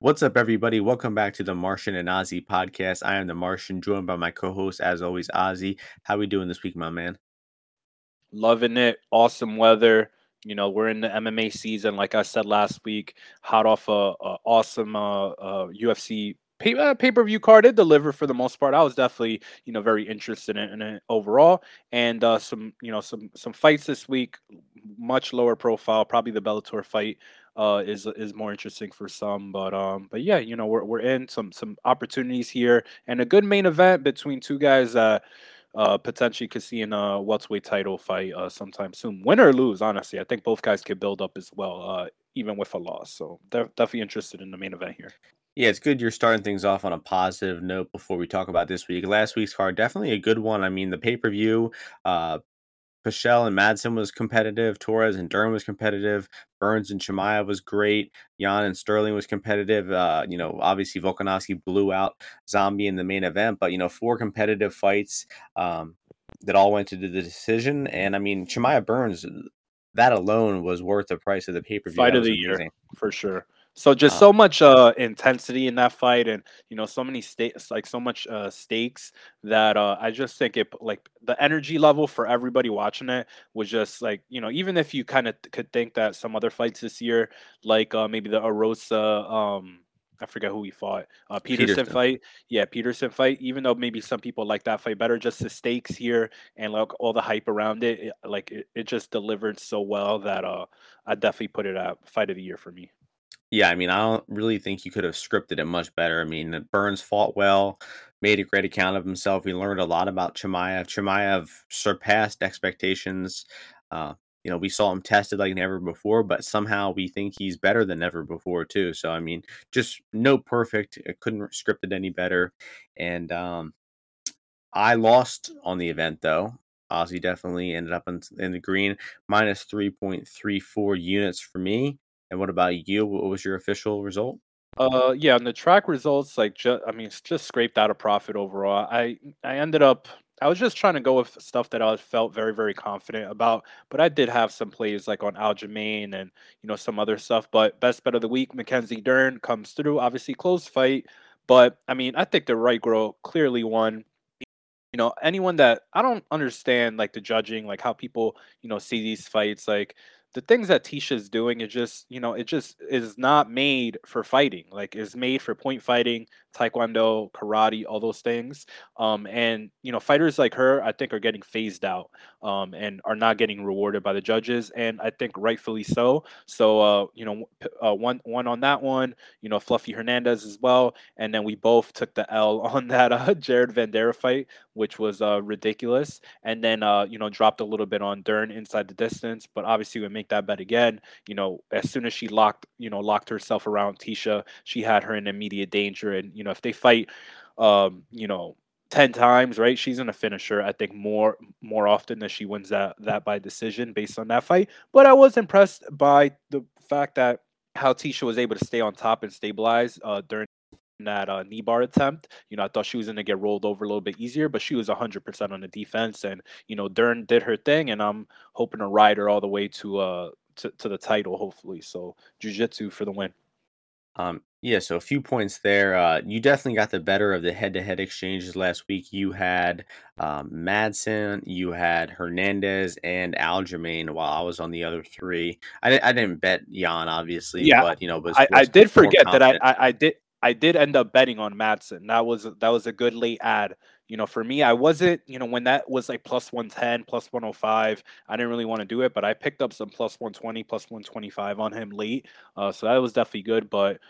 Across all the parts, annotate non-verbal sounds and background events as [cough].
What's up, everybody? Welcome back to the Martian and Ozzy podcast. I am the Martian, joined by my co-host, as always, Ozzy. How we doing this week, my man? Loving it. Awesome weather. You know, we're in the MMA season, like I said last week. Hot off a, a awesome uh, uh, UFC pay, uh, pay-per-view card. It delivered for the most part. I was definitely, you know, very interested in, in it overall. And uh, some, you know, some some fights this week, much lower profile. Probably the Bellator fight uh, is is more interesting for some. But um, but yeah, you know, we're we're in some some opportunities here and a good main event between two guys that uh, potentially could see in a welterweight title fight uh, sometime soon. Win or lose, honestly, I think both guys could build up as well, uh, even with a loss. So they're definitely interested in the main event here. Yeah, it's good you're starting things off on a positive note before we talk about this week. Last week's card, definitely a good one. I mean, the pay per view, uh, Pichel and Madsen was competitive. Torres and Dern was competitive. Burns and Chimaev was great. Yan and Sterling was competitive. Uh, you know, obviously Volkanovski blew out Zombie in the main event, but you know, four competitive fights um, that all went to the decision. And I mean, Chimaev Burns, that alone was worth the price of the pay per view. Fight of the amazing. year for sure. So just uh, so much uh, intensity in that fight, and you know, so many stakes, like so much uh, stakes that uh, I just think it like the energy level for everybody watching it was just like you know, even if you kind of could think that some other fights this year, like uh, maybe the Arosa, um, I forget who he fought, uh, Peterson, Peterson, fight, yeah, Peterson fight. Even though maybe some people like that fight better, just the stakes here and like all the hype around it, it like it, it just delivered so well that uh, I definitely put it at fight of the year for me. Yeah, I mean, I don't really think you could have scripted it much better. I mean, Burns fought well, made a great account of himself. We learned a lot about Chimaev. Chimaev surpassed expectations. Uh, you know, we saw him tested like never before, but somehow we think he's better than ever before too. So I mean, just no perfect. I couldn't script it any better. And um, I lost on the event though. Ozzy definitely ended up in, in the green, minus 3.34 units for me. And what about you? What was your official result? Uh, yeah, on the track results, like just I mean, just scraped out a profit overall. I I ended up I was just trying to go with stuff that I felt very very confident about, but I did have some plays like on Aljamain and you know some other stuff. But best bet of the week, Mackenzie Dern comes through. Obviously, close fight, but I mean, I think the right girl clearly won you know anyone that i don't understand like the judging like how people you know see these fights like the things that Tecia's doing is just, you know, it just is not made for fighting. Like is made for point fighting, taekwondo, karate, all those things. Um, and you know, fighters like her, I think, are getting phased out um, and are not getting rewarded by the judges, and I think rightfully so. So, uh, you know, uh, one one on that one, you know, Fluffy Hernandez as well, and then we both took the L [laughs] on that uh, Jared Vanderaa fight, which was uh, ridiculous, and then uh, you know, dropped a little bit on Dern inside the distance, but obviously we make that bet again. You know, as soon as she locked, you know, locked herself around Tecia, she had her in immediate danger, and you know, if they fight, um, you know, 10 times, right? She's gonna finish her, I think, more more often than she wins that that by decision based on that fight. But I was impressed by the fact that how Tecia was able to stay on top and stabilize uh, during that uh, knee bar attempt. You know, I thought she was going to get rolled over a little bit easier, but she was 100% on the defense. And, you know, Dern did her thing, and I'm hoping to ride her all the way to, uh, to, to the title, hopefully. So, jiu jitsu for the win. Um, yeah, so a few points there. Uh, you definitely got the better of the head-to-head exchanges last week. You had um, Madsen, you had Hernandez, and Aljamain. While I was on the other three, I, I didn't bet Yan, obviously. Yeah, but you know, was, I, I did forget that I, I, I did I did end up betting on Madsen. That was that was a good late ad. You know, for me, I wasn't, you know, when that was like plus 110, plus 105, I didn't really want to do it, but I picked up some plus 120, plus 125 on him late. Uh, so that was definitely good. But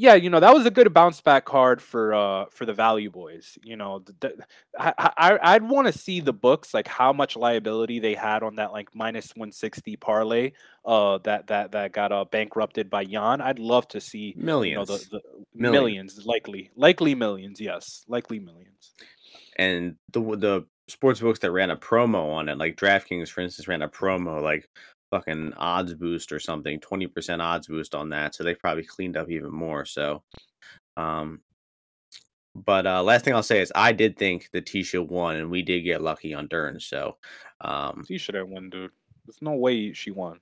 yeah, you know that was a good bounce back card for uh for the value boys. You know, the, the, I, I I'd want to see the books like how much liability they had on that like minus one sixty parlay uh that that that got uh bankrupted by Yan. I'd love to see millions, you know, the, the millions. millions, likely likely millions. Yes, likely millions. And the the sports books that ran a promo on it, like DraftKings, for instance, ran a promo like fucking odds boost or something, 20% odds boost on that. So they probably cleaned up even more. So, um, but uh, last thing I'll say is I did think that Tecia won, and we did get lucky on Dern. So, um, Tecia didn't win, dude. There's no way she won.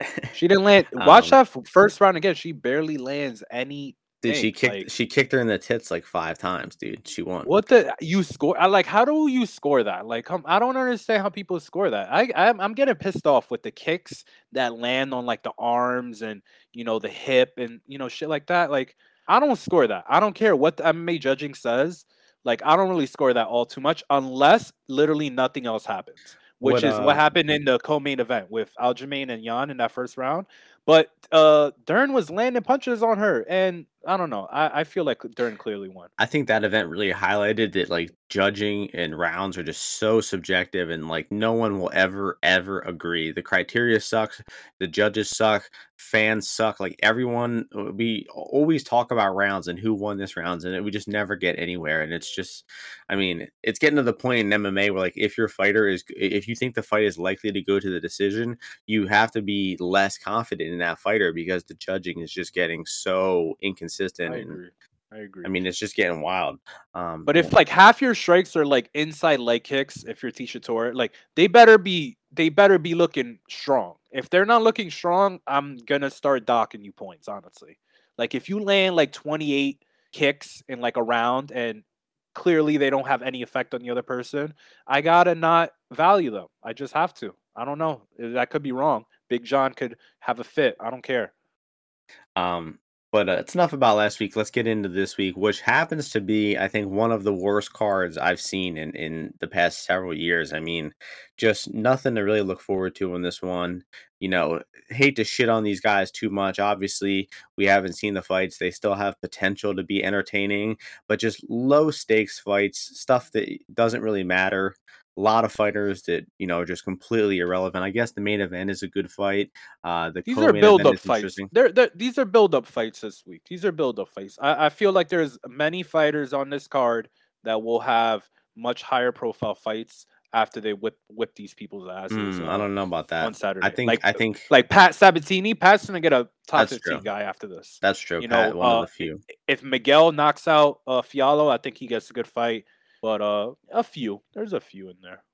[laughs] She didn't land. Watch um, that [laughs] first round again. She barely lands any Did she think, kick like she kicked her in the tits like 5 times, dude. She won. What the you score I like, how do you score that? Like, come I don't understand how people score that. I I'm I'm getting pissed off with the kicks that land on, like, the arms and, you know, the hip and, you know, shit like that. Like, I don't score that. I don't care what the MMA judging says. Like, I don't really score that all too much unless literally nothing else happens, which What, is what uh happened in the co-main event with Aljamain and Yan in that first round. But, uh, Dern was landing punches on her, and I don't know. I I feel like Dern clearly won. I think that event really highlighted that, like, judging and rounds are just so subjective and, like, no one will ever, ever agree. The criteria sucks, the judges suck, fans suck, like, everyone uh, we always talk about rounds and who won this rounds, and it we just never get anywhere, and it's just I mean, it's getting to the point in MMA where, like, if your fighter is if you think the fight is likely to go to the decision, you have to be less confident in that fighter because the judging is just getting so inconsistent I and agree. I agree. I mean, it's just getting wild. Um, But if like half your strikes are like inside leg kicks, if you're Tecia Torre, like they better be they better be looking strong. If they're not looking strong, I'm gonna start docking you points, honestly. Like if you land like 28 kicks in like a round and clearly they don't have any effect on the other person, I gotta not value them. I just have to. I don't know. That could be wrong. Big John could have a fit. I don't care. Um, but uh, it's enough about last week. Let's get into this week, which happens to be, I think, one of the worst cards I've seen in in the past several years. I mean, just nothing to really look forward to in this one. You know, hate to shit on these guys too much. Obviously, we haven't seen the fights. They still have potential to be entertaining, but just low stakes fights, stuff that doesn't really matter. A lot of fighters that you know are just completely irrelevant. I guess the main event is a good fight. Uh, the These are build up fights. They're, they're these are build up fights this week. These are build up fights. I, I feel like there's many fighters on this card that will have much higher profile fights after they whip whip these people's asses. Mm, I uh, don't know about that. on Saturday. I think like I think like Pat Sabatini, Pat's gonna get a top 15 true. guy after this. that's true. You Pat, know, one uh, of the few. If Miguel knocks out uh, Fialho, I think he gets a good fight. But uh, a few, there's a few in there.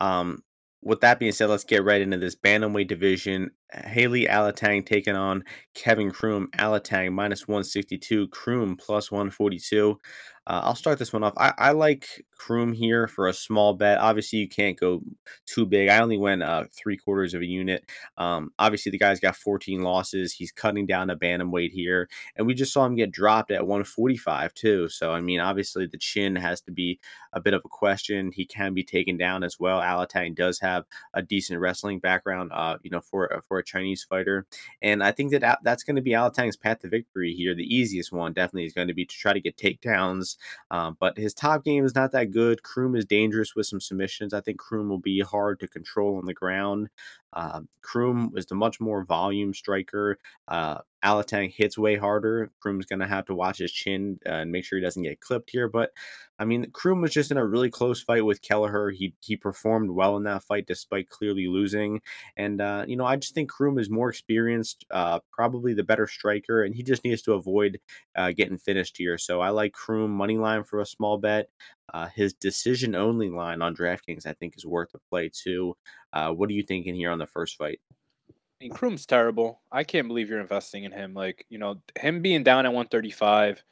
Um, with that being said, let's get right into this bantamweight division. Heili Alateng taking on Kevin Croom. Alateng minus 162, Croom plus 142. Uh, I'll start this one off. I, I like Croom here for a small bet. Obviously, you can't go too big. I only went uh, three quarters of a unit. Um, obviously, the guy's got 14 losses. He's cutting down a bantamweight here, and we just saw him get dropped at 145 too. So, I mean, obviously, the chin has to be a bit of a question. He can be taken down as well. Alateng does have a decent wrestling background, uh, you know, for for a Chinese fighter, and I think that that's going to be Alateng's path to victory here. The easiest one definitely is going to be to try to get takedowns, um, but his top game is not that good. Croom is dangerous with some submissions. I think Croom will be hard to control on the ground. Uh, Croom is the much more volume striker. Uh, Alateng hits way harder. Croom's going to have to watch his chin uh, and make sure he doesn't get clipped here. But I mean, Croom was just in a really close fight with Kelleher. He he performed well in that fight despite clearly losing. And uh, you know, I just think Croom is more experienced, uh, probably the better striker, and he just needs to avoid uh, getting finished here. So I like Croom money line for a small bet. Uh, his decision only line on DraftKings, I think, is worth a play too. Uh, what are you thinking here on the first fight? I mean, Croom's terrible. I can't believe you're investing in him. Like, you know, him being down at 135,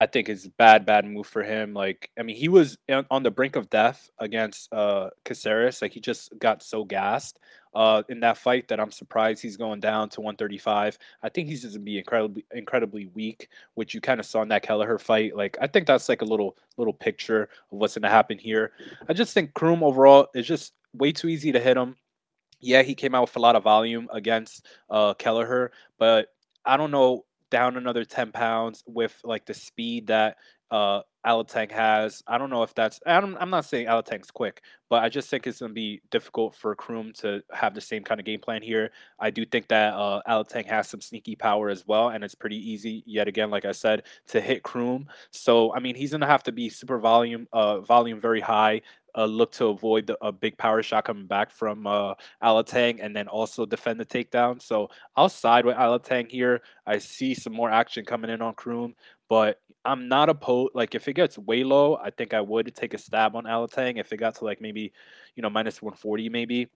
I think is bad, bad move for him. Like, I mean, he was on on the brink of death against uh Caceres. Like, he just got so gassed uh in that fight that I'm surprised he's going down to 135. I think he's just gonna be incredibly, incredibly weak, which you kind of saw in that Kelleher fight. Like, I think that's like a little, little picture of what's gonna happen here. I just think Croom overall is just way too easy to hit him. Yeah, he came out with a lot of volume against uh Kelleher, but I don't know down another 10 pounds with like the speed that uh Alateng has. I don't know if that's I I'm not saying Alateng's quick, but I just think it's gonna be difficult for Croom to have the same kind of game plan here. I do think that uh Alateng has some sneaky power as well, and it's pretty easy yet again, like I said, to hit Croom. So I mean he's gonna have to be super volume, uh volume very high. Uh, look to avoid the, a big power shot coming back from uh, Alateng and then also defend the takedown. So I'll side with Alateng here. I see some more action coming in on Croom, but I'm not opposed. Like if it gets way low, I think I would take a stab on Alateng. If it got to like maybe, you know, minus 140 maybe.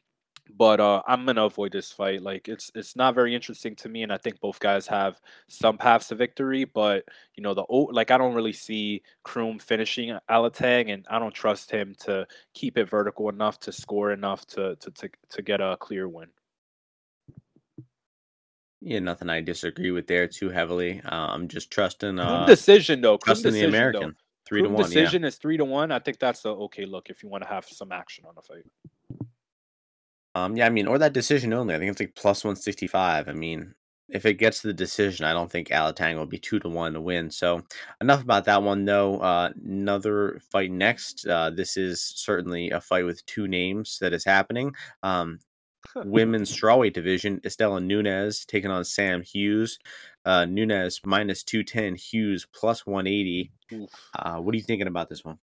But uh, I'm gonna avoid this fight. Like it's it's not very interesting to me, and I think both guys have some paths to victory. But you know the old, like I don't really see Croom finishing Alateng, and I don't trust him to keep it vertical enough to score enough to to to, to get a clear win. Yeah, nothing I disagree with there too heavily. Uh, I'm just trusting uh decision though. trusting the American though. three to one. Yeah. decision is three to one. I think that's a okay look if you want to have some action on the fight. Um, yeah, I mean, or that decision only. I think it's like plus 165. I mean, if it gets to the decision, I don't think Alateng will be two to one to win. So enough about that one, though. Uh, another fight next. Uh, this is certainly a fight with two names that is happening. Um, women's strawweight division, Istela Nunes taking on Sam Hughes. Uh, Nunes minus 210, Hughes plus 180. Uh, what are you thinking about this one?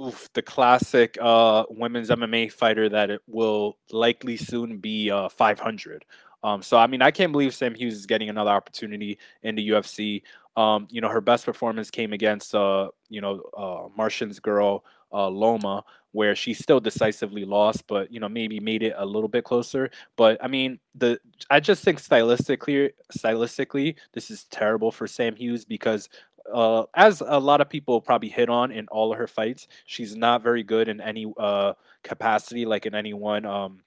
Oof, the classic uh, women's MMA fighter that it will likely soon be uh, 500. Um, so I mean, I can't believe Sam Hughes is getting another opportunity in the UFC. Um, you know, her best performance came against uh, you know, uh, Martian's girl uh, Loma, where she still decisively lost, but you know, maybe made it a little bit closer. But I mean, the I just think stylistically, stylistically, this is terrible for Sam Hughes because uh, as a lot of people probably hit on in all of her fights, she's not very good in any uh, capacity, like in any one um,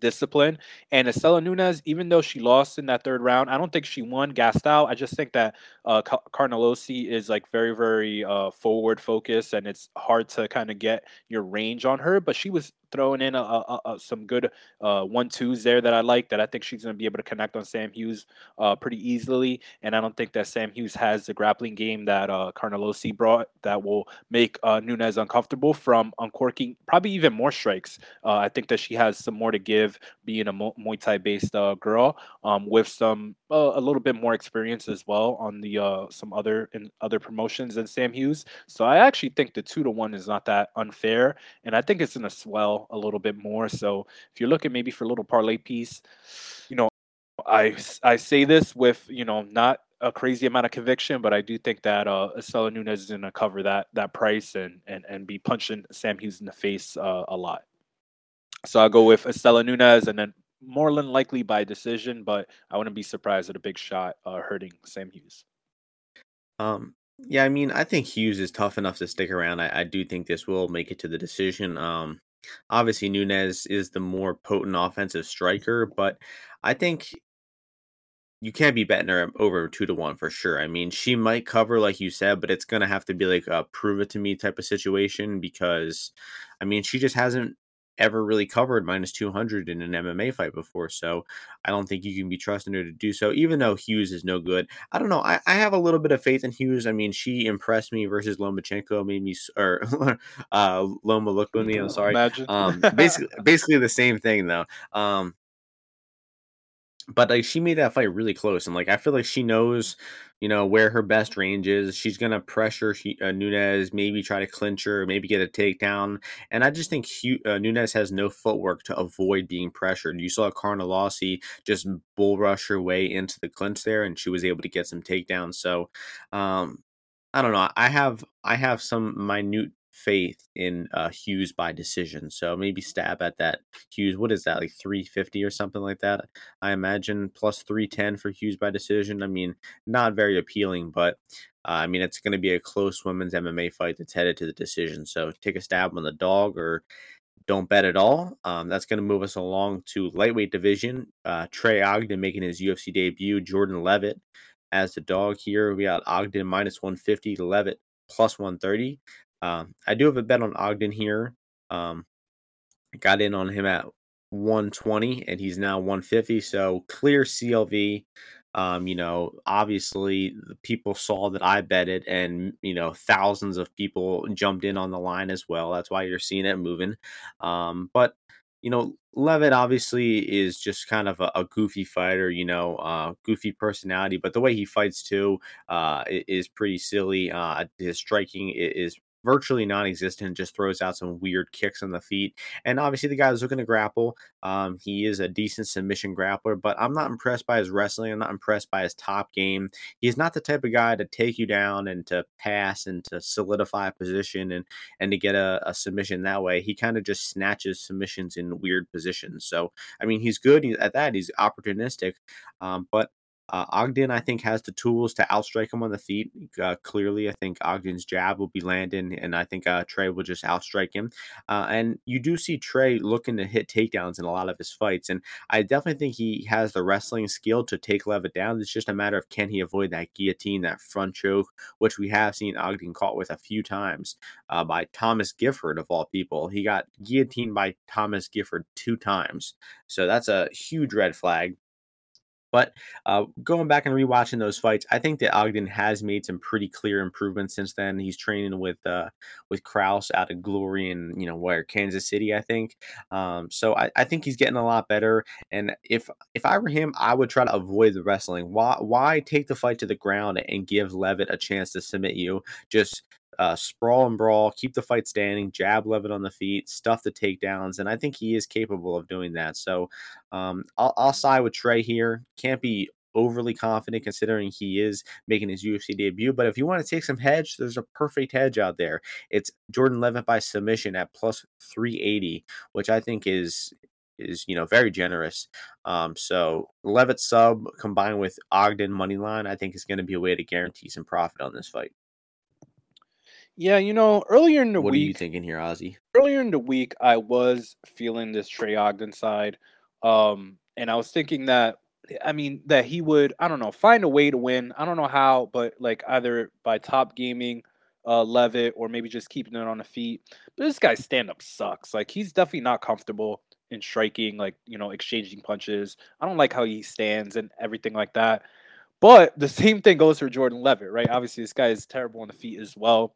discipline. And Istela Nunes, even though she lost in that third round, I don't think she won gassed out. I just think that uh, Carnelossi is like very, very uh, forward focused, and it's hard to kind of get your range on her. But she was throwing in a, a, a, some good uh, one twos there that I like. That I think she's going to be able to connect on Sam Hughes uh, pretty easily. And I don't think that Sam Hughes has the grappling game that uh, Carnelossi brought that will make uh, Nunes uncomfortable from uncorking probably even more strikes. Uh, I think that she has some more to give, being a Muay Thai based uh, girl um, with some uh, a little bit more experience as well on the some other in other promotions than Sam Hughes. So I actually think the two to one is not that unfair, and I think it's going to swell a little bit more. So if you're looking maybe for a little parlay piece, you know, I I say this with you know not a crazy amount of conviction, but I do think that uh, Istela Nunes is going to cover that that price and and and be punching Sam Hughes in the face uh, a lot. So I'll go with Istela Nunes and then more than likely by decision, but I wouldn't be surprised at a big shot uh, hurting Sam Hughes. Um, yeah, I mean, I think Hughes is tough enough to stick around. I, I do think this will make it to the decision. Um, obviously, Nunes is the more potent offensive striker, but I think you can't be betting her over two to one for sure. I mean, she might cover, like you said, but it's gonna have to be like a prove it to me type of situation because, I mean, she just hasn't ever really covered minus 200 in an MMA fight before. So I don't think you can be trusting her to do so, even though Hughes is no good. I don't know. I, I have a little bit of faith in Hughes. I mean, she impressed me versus Lomachenko, made me, or [laughs] uh, Loma look with me. I'm [laughs] sorry. Um, [laughs] basically, basically the same thing though. Um, but like she made that fight really close, and like I feel like she knows, you know, where her best range is. She's gonna pressure she, uh, Nunes, maybe try to clinch her, maybe get a takedown. And I just think Hugh, uh, Nunes has no footwork to avoid being pressured. You saw Carnelossi just bull rush her way into the clinch there, and she was able to get some takedowns. So, um, I don't know. I have I have some minute faith in uh, Hughes by decision. So maybe stab at that Hughes. What is that like 350 or something like that? I imagine plus 310 for Hughes by decision. I mean, not very appealing, but uh, I mean it's going to be a close women's MMA fight that's headed to the decision. So take a stab on the dog or don't bet at all. Um, that's going to move us along to lightweight division. Uh, Trey Ogden making his UFC debut. Jordan Levitt as the dog here. We got Ogden minus 150, Levitt plus 130. Um, I do have a bet on Ogden here. Um, got in on him at 120 and he's now 150. So clear CLV. Um, you know, obviously the people saw that I bet it, and, you know, thousands of people jumped in on the line as well. That's why you're seeing it moving. Um, but you know, Levitt obviously is just kind of a, a goofy fighter, you know, uh, goofy personality, but the way he fights too uh, is pretty silly. Uh, his striking is virtually non-existent. Just throws out some weird kicks on the feet. And obviously, the guy is looking to grapple. Um, he is a decent submission grappler, but I'm not impressed by his wrestling. I'm not impressed by his top game. He's not the type of guy to take you down and to pass and to solidify a position and and to get a, a submission that way. He kind of just snatches submissions in weird positions. So I mean, he's good at that. He's opportunistic, um, but uh, Ogden, I think, has the tools to outstrike him on the feet. Uh, clearly, I think Ogden's jab will be landing, and I think uh, Trey will just outstrike him. Uh, and you do see Trey looking to hit takedowns in a lot of his fights, and I definitely think he has the wrestling skill to take Levitt down. It's just a matter of can he avoid that guillotine, that front choke, which we have seen Ogden caught with a few times uh, by Thomas Gifford of all people. He got guillotined by Thomas Gifford two times, so that's a huge red flag. But uh, going back and rewatching those fights, I think that Ogden has made some pretty clear improvements since then. He's training with uh, with Krause out of Glory in you know where Kansas City, I think. Um, so I, I, think he's getting a lot better. And if if I were him, I would try to avoid the wrestling. Why why take the fight to the ground and give Levitt a chance to submit you? Just uh, sprawl and brawl, keep the fight standing, jab Levitt on the feet, stuff the takedowns, and I think he is capable of doing that. So um, I'll, I'll side with Trey here. Can't be overly confident considering he is making his UFC debut. But if you want to take some hedge, there's a perfect hedge out there. It's Jordan Levitt by submission at plus 380, which I think is is you know very generous. Um, so Levitt sub combined with Ogden money line, I think is going to be a way to guarantee some profit on this fight. Yeah, you know, earlier in the week. What are you thinking here, Ozzy? earlier in the week, I was feeling this Trey Ogden side, um, and I was thinking that, I mean, that he would, I don't know, find a way to win. I don't know how, but like either by top gaming, uh, Levitt, or maybe just keeping it on the feet. But this guy's stand up sucks. Like he's definitely not comfortable in striking, like you know, exchanging punches. I don't like how he stands and everything like that. But the same thing goes for Jordan Levitt, right? Obviously, this guy is terrible on the feet as well.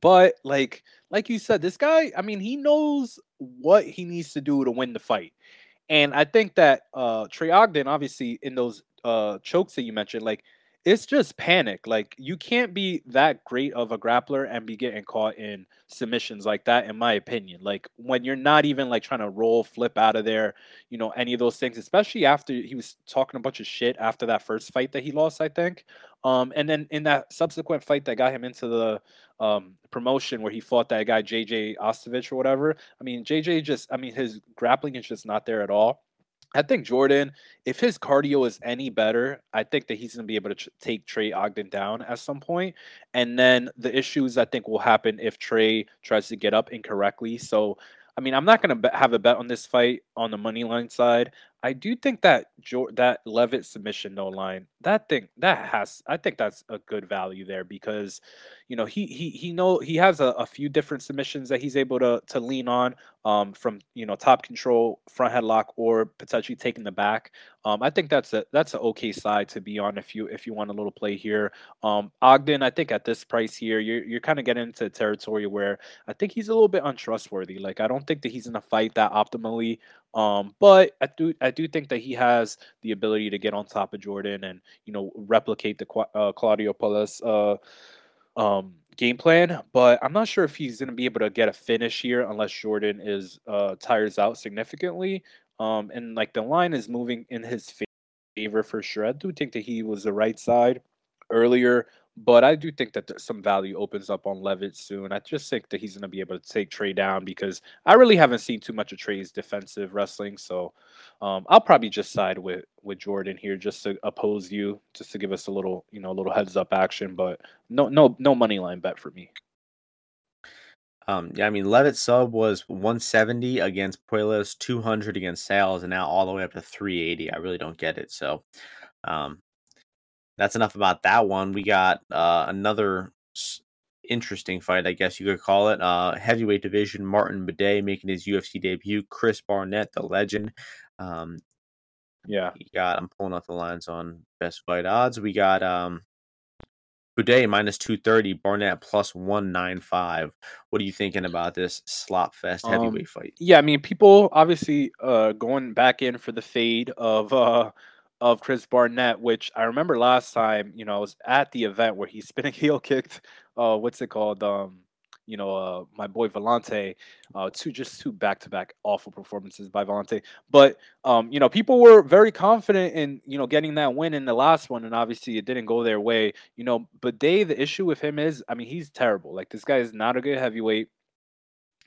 But like like you said, this guy, I mean, he knows what he needs to do to win the fight. And I think that uh Trey Ogden, obviously, in those uh chokes that you mentioned, like it's just panic. Like you can't be that great of a grappler and be getting caught in submissions like that, in my opinion. Like when you're not even like trying to roll, flip out of there, you know, any of those things, especially after he was talking a bunch of shit after that first fight that he lost, I think. Um, and then in that subsequent fight that got him into the um promotion where he fought that guy JJ Ostovich or whatever. I mean, JJ just I mean his grappling is just not there at all. I think Jordan, if his cardio is any better, I think that he's going to be able to tr- take Trey Ogden down at some point. And then the issues I think will happen if Trey tries to get up incorrectly. So, I mean, I'm not going to have a bet on this fight on the money line side. I do think that that Levitt submission no line that thing that has I think that's a good value there because you know he he he know he has a, a few different submissions that he's able to to lean on um from you know top control front headlock or potentially taking the back. Um I think that's a that's an okay side to be on if you if you want a little play here. Um Ogden I think at this price here you're you're kind of getting into territory where I think he's a little bit untrustworthy. Like I don't think that he's in a fight that optimally um, but I do I do think that he has the ability to get on top of Jordan and you know replicate the uh, Claudio Puelles uh, um, game plan. But I'm not sure if he's going to be able to get a finish here unless Jordan is uh, tires out significantly. Um, and like the line is moving in his favor for sure. I do think that he was the right side earlier. But I do think that some value opens up on Levitt soon. I just think that he's going to be able to take Trey down because I really haven't seen too much of Trey's defensive wrestling. So um, I'll probably just side with with Jordan here just to oppose you, just to give us a little, you know, a little heads up action. But no, no, no money line bet for me. Um, yeah, I mean, Levitt sub was 170 against Puelles, 200 against Sales, and now all the way up to 380. I really don't get it. So, um, that's enough about that one. We got uh, another s- interesting fight, I guess you could call it. Uh, heavyweight division, Martin Buday making his UFC debut. Chris Barnett, the legend. Um, Yeah. we got, I'm pulling up the lines on best fight odds. We got um, Buday minus 230, Barnett plus 195. What are you thinking about this slop fest Um, heavyweight fight? yeah, I mean, people obviously uh going back in for the fade of uh of Chris Barnett, which I remember last time, you know, I was at the event where he [laughs] spinning heel kicked uh what's it called? Um you know, uh, my boy Villante, uh, two just two back to back awful performances by Villante. But um, you know, people were very confident in you know getting that win in the last one, and obviously it didn't go their way. You know, but Day, the issue with him is, I mean, he's terrible. Like this guy is not a good heavyweight.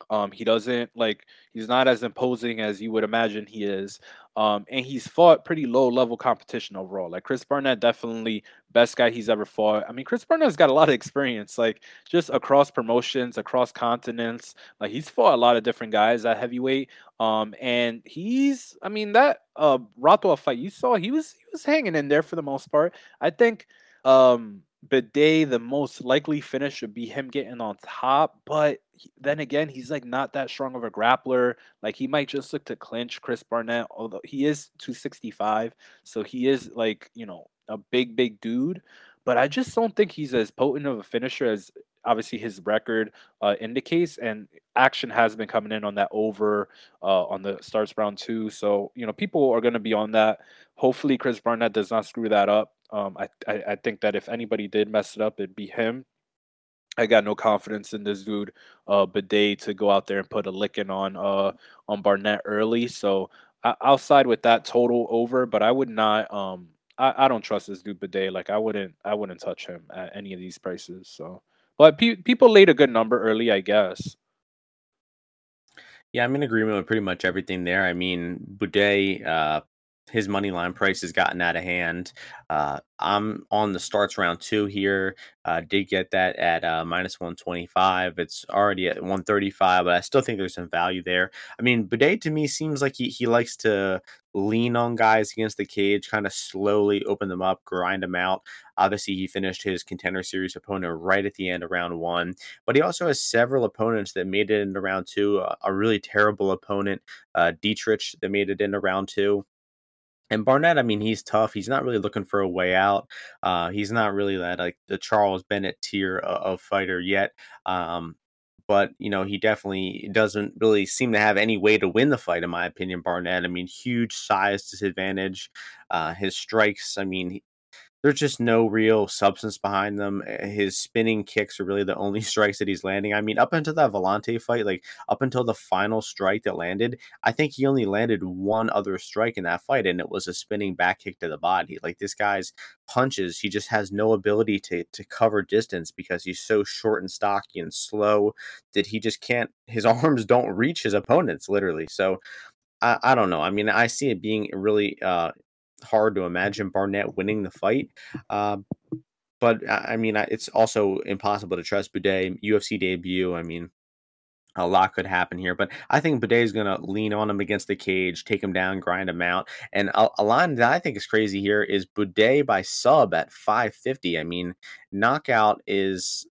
Um, he doesn't like he's not as imposing as you would imagine he is. Um, and he's fought pretty low level competition overall. Like Chris Barnett, definitely best guy he's ever fought. I mean, Chris Barnett's got a lot of experience, like just across promotions, across continents. Like he's fought a lot of different guys at heavyweight. Um, and he's, I mean, that uh Rothwell fight you saw, he was he was hanging in there for the most part. I think um Buday, the most likely finish would be him getting on top, but then again, he's like not that strong of a grappler. Like he might just look to clinch Chris Barnett, although he is 265, so he is like you know a big big dude. But I just don't think he's as potent of a finisher as obviously his record uh, indicates, and action has been coming in on that over uh, on the starts round two. So you know people are going to be on that. Hopefully, Chris Barnett does not screw that up. Um, I, I I think that if anybody did mess it up, it'd be him. I got no confidence in this dude, uh, Buday, to go out there and put a licking on uh on Barnett early. So I, I'll side with that total over, but I would not. Um, I, I don't trust this dude Buday. Like I wouldn't I wouldn't touch him at any of these prices. So, but pe- people laid a good number early, I guess. Yeah, I'm in agreement with pretty much everything there. I mean, Buday, uh, his money line price has gotten out of hand. Uh, I'm on the starts round two here. Uh, did get that at uh, minus 125. It's already at 135, but I still think there's some value there. I mean, Buday to me seems like he, he likes to lean on guys against the cage, kind of slowly open them up, grind them out. Obviously, he finished his contender series opponent right at the end of round one, but he also has several opponents that made it into round two. A, a really terrible opponent, uh, Dietrich, that made it into round two and Barnett, I mean, he's tough. He's not really looking for a way out. Uh, he's not really that like the Charles Bennett tier of, of fighter yet. Um, but you know, he definitely doesn't really seem to have any way to win the fight, in my opinion. Barnett, I mean, huge size disadvantage. Uh, his strikes, I mean, there's just no real substance behind them. Eh, his spinning kicks are really the only [laughs] strikes that he's landing. I mean, up until that Villante fight, like up until the final strike that landed, I think he only landed one other strike in that fight, and it was a spinning back kick to the body. Like this guy's punches, he just has no ability to to cover distance because he's so short and stocky and slow that he just can't. [laughs] His [laughs] arms don't reach his opponents literally. So I, I, don't know. I mean, I see it being really uh, hard to imagine Barnett winning the fight. Uh, but I mean, it's also impossible to trust Buday UFC debut. I mean, a lot could happen here, but I think Buday is going to lean on him against the cage, take him down, grind him out. And a, a, line that I think is crazy here is Buday by sub at 550. I mean, knockout is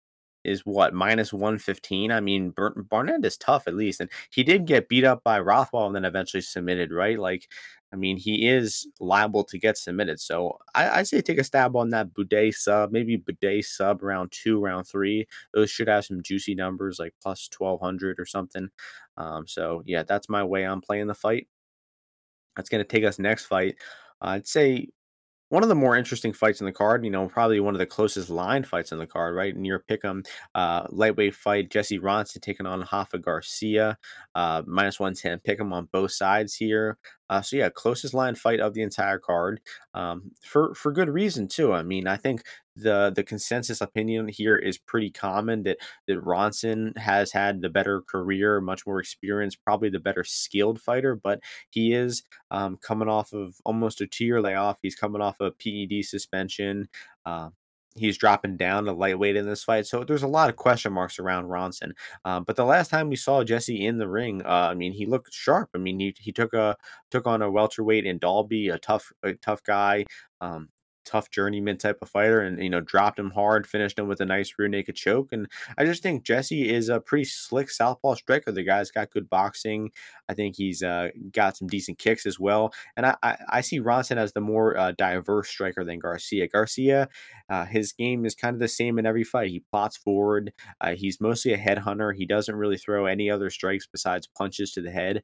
is what minus 115 i mean barnett is tough at least and he did get beat up by rothwell and then eventually submitted right like I mean, he is liable to get submitted. So I, I say take a stab on that Buday sub, maybe Buday sub round two, round three. Those should have some juicy numbers like plus 1200 or something. Um, so yeah, that's my way I'm playing the fight. That's going to take us next fight. Uh, I'd say one of the more interesting fights in the card, you know, probably one of the closest line fights in the card, right? Near Pick'em, uh, lightweight fight, Jesse Ronson taking on Rafa Garcia, uh, minus 110 Pick'em on both sides here. Uh, so yeah, closest line fight of the entire card, um, for for good reason too. I mean, I think the the consensus opinion here is pretty common that that Ronson has had the better career, much more experience, probably the better skilled fighter, but he is um, coming off of almost a two year layoff. He's coming off a PED suspension. Uh, he's dropping down to lightweight in this fight. So there's a lot of question marks around Ronson. Um, but the last time we saw Jesse in the ring, uh, I mean, he looked sharp. I mean, he, he took a took on a welterweight in Dalby, a tough a tough guy. Um, tough journeyman type of fighter and you know dropped him hard finished him with a nice rear naked choke and i just think jesse is a pretty slick southpaw striker. The guy's got good boxing. I think he's uh, got some decent kicks as well and i i, I see ronson as the more uh, diverse striker than garcia. Garcia uh, his game is kind of the same in every fight. He plots forward uh, he's mostly a headhunter. He doesn't really throw any other strikes besides punches to the head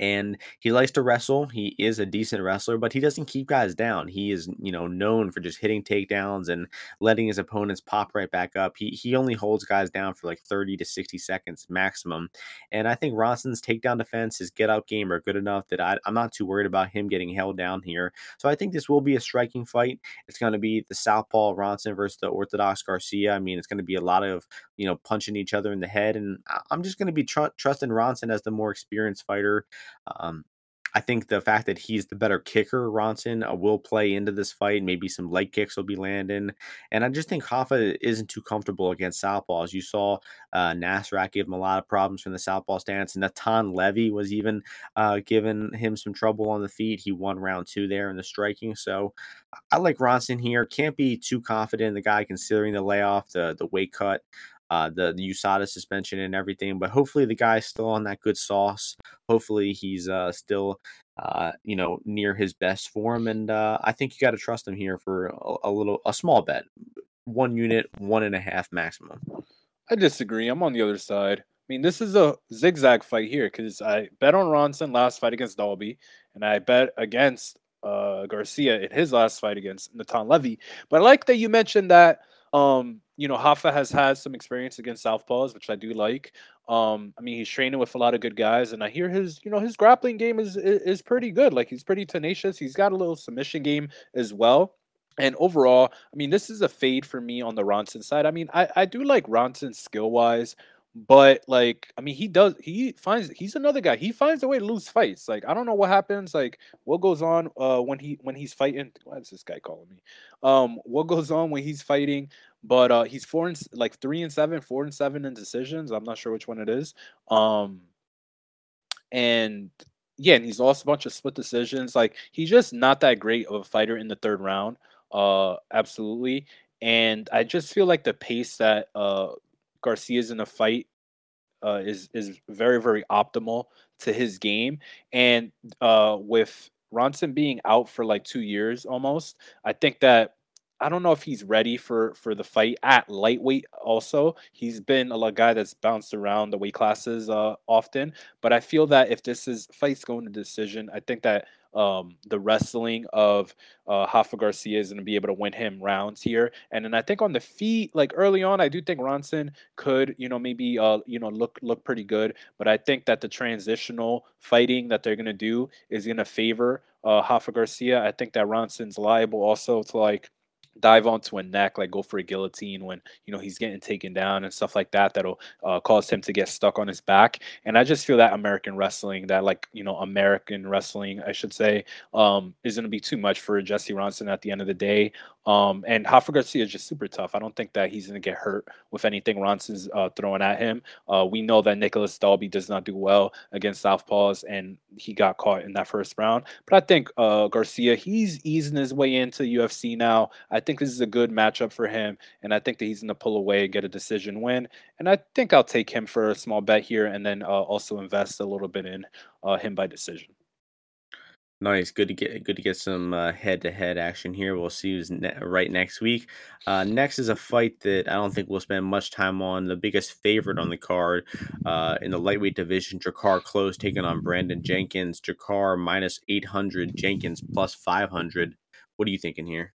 and he likes to wrestle. He is a decent wrestler, but he doesn't keep guys down. He is, you know, known for just hitting takedowns and letting his opponents pop right back up. He he only holds guys down for like 30 to 60 seconds maximum. And I think Ronson's takedown defense, his get out game are good enough that I, I'm not too worried about him getting held down here. So I think this will be a striking fight. It's going to be the Southpaw Ronson versus the Orthodox Garcia. I mean, it's going to be a lot of, you know, punching each other in the head. And I'm just going to be tr- trusting Ronson as the more experienced fighter. Um, I think the fact that he's the better kicker, Ronson, uh, will play into this fight. Maybe some leg kicks will be landing. And I just think Rafa isn't too comfortable against Southpaws. You saw uh, Nasrat give him a lot of problems from the Southpaw stance. And Natan Levy was even uh, giving him some trouble on the feet. He won round two there in the striking. So I like Ronson here. Can't be too confident in the guy considering the layoff, the, the weight cut uh, the, the USADA suspension and everything. But hopefully the guy's still on that good sauce. Hopefully he's uh, still, uh, you know, near his best form. And uh, I think you got to trust him here for a, a, little, a small bet, one unit, one and a half maximum. I disagree. I'm on the other side. I mean, this is a zigzag fight here because I bet on Ronson last fight against Dalby, and I bet against uh, Garcia in his last fight against Natan Levy. But I like that you mentioned that um, you know, Rafa has had some experience against southpaws, which I do like. Um, I mean, he's training with a lot of good guys, and I hear his, you know, his grappling game is is pretty good. Like he's pretty tenacious. He's got a little submission game as well. And overall, I mean, this is a fade for me on the Ronson side. I mean, I, I do like Ronson skill wise. But like, I mean, he does. He finds he's another guy. He finds a way to lose fights. Like, I don't know what happens. Like, what goes on uh when he when he's fighting? Why is this guy calling me? Um, what goes on when he's fighting? But uh, he's four and like three and seven, four and seven in decisions. I'm not sure which one it is. Um, and yeah, and he's lost a bunch of split decisions. Like, he's just not that great of a fighter in the third round. Uh, absolutely. And I just feel like the pace that uh Garcia's in a fight uh, is is very very optimal to his game, and uh, with Ronson being out for like two years almost, I think that I don't know if he's ready for for the fight at lightweight. Also, he's been a guy that's bounced around the weight classes uh, often, but I feel that if this is fights going to decision, I think that um, the wrestling of uh, Rafa Garcia is going to be able to win him rounds here. And then I think on the feet, like early on, I do think Ronson could, you know, maybe uh, you know, look look pretty good. But I think that the transitional fighting that they're going to do is going to favor uh, Rafa Garcia. I think that Ronson's liable also to like dive onto a neck, like go for a guillotine when you know he's getting taken down and stuff like that. That'll uh, cause him to get stuck on his back. And I just feel that American wrestling, that like you know American wrestling, I should say, um, is going to be too much for Jesse Ronson at the end of the day. Um, and Rafa Garcia is just super tough. I don't think that he's going to get hurt with anything Ronson's uh, throwing at him. Uh, we know that Nicolas Dalby does not do well against southpaws, and he got caught in that first round. But I think uh, Garcia, he's easing his way into UFC now. I think this is a good matchup for him, and I think that he's going to pull away and get a decision win. And I think I'll take him for a small bet here, and then uh, also invest a little bit in uh, him by decision. Nice, good to get good to get some uh, head-to-head action here. We'll see who's ne- right next week. Uh, next is a fight that I don't think we'll spend much time on. The biggest favorite on the card uh, in the lightweight division, Drakkar Klose taking on Brandon Jenkins. Drakkar minus eight hundred, Jenkins plus five hundred. What are you thinking here?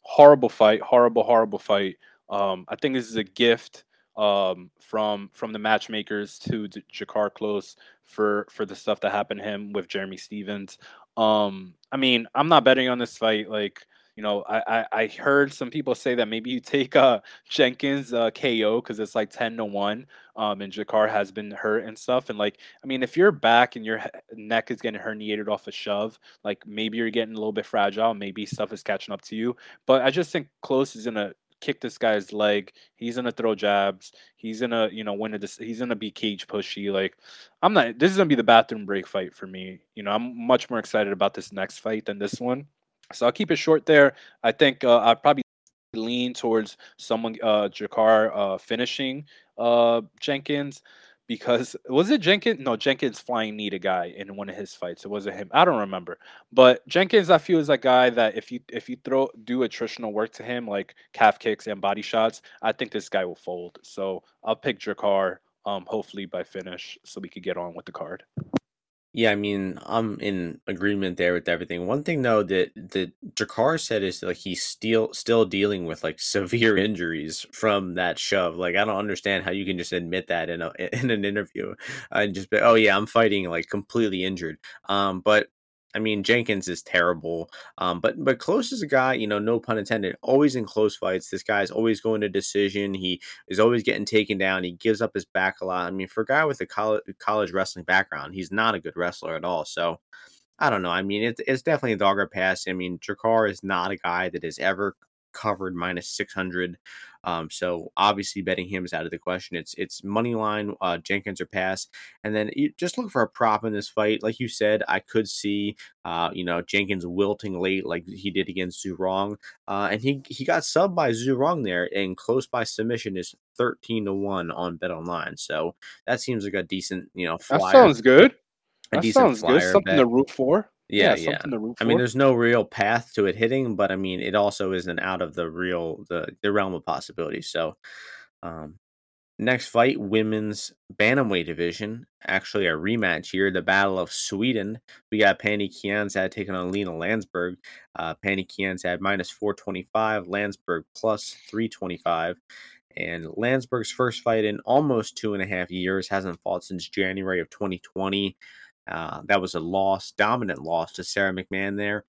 Horrible fight, horrible, horrible fight. Um, I think this is a gift um, from from the matchmakers to Drakkar Klose for for the stuff that happened to him with Jeremy Stephens. Um, I mean, I'm not betting on this fight. Like, you know, I I, I heard some people say that maybe you take uh Jenkins uh, KO because it's like ten to one. Um, and Jakar has been hurt and stuff. And like, I mean, if your back and your neck is getting herniated off a shove, like maybe you're getting a little bit fragile. Maybe stuff is catching up to you. But I just think Klose is gonna kick this guy's leg. He's gonna throw jabs. He's gonna, you know, win a. He's gonna be cage pushy. Like, I'm not. This is gonna be the bathroom break fight for me. You know, I'm much more excited about this next fight than this one. So I'll keep it short there. I think uh, I'd probably lean towards someone uh Drakkar uh finishing uh Jenkins because was it Jenkins? No, Jenkins flying knee a guy in one of his fights. It wasn't him. I don't remember. But Jenkins, I feel is a guy that if you if you throw do attritional work to him like calf kicks and body shots, I think this guy will fold. So I'll pick Drakkar, um, hopefully by finish, so we could get on with the card. Yeah, I mean, I'm in agreement there with everything. One thing though that that Jakar said is like he's still still dealing with like [laughs] severe injuries from that shove. Like I don't understand how you can just admit that in a [laughs] in an interview and just be, oh yeah, I'm fighting like completely injured. Um, but I mean, Jenkins is terrible. Um, but but Klose is a guy, you know, no pun intended, always in close fights. This guy's always going to decision. He is always getting taken down. He gives up his back a lot. I mean, for a guy with a college college wrestling background, he's not a good wrestler at all. So I don't know. I mean, it's it's definitely a dogger pass. I mean, Jakar is not a guy that has ever covered minus 600. Um, so obviously betting him is out of the question. It's it's money line, uh, Jenkins or pass, and then you just look for a prop in this fight. Like you said, I could see, uh, you know, Jenkins wilting late like he did against Zhu Rong, uh, and he he got subbed by Zhu Rong there, and Klose by submission is thirteen to one on Bet Online. So that seems like a decent, you know, flyer. That sounds good. A that sounds good. Something bet. to root for. Yeah, Yeah, yeah. something to root I mean, there's no real path to it hitting, but I mean, it also isn't out of the real the the realm of possibility. So, um, next fight, women's bantamweight division. Actually, a rematch here. The Battle of Sweden. We got Penny Kianzad taking on Lena Lansberg. Uh, Penny Kianzad minus 425, Lansberg plus 325. And Lansberg's first fight in almost two and a half years hasn't fought since January of 2020. Uh, that was a loss, dominant loss to Sara McMann there.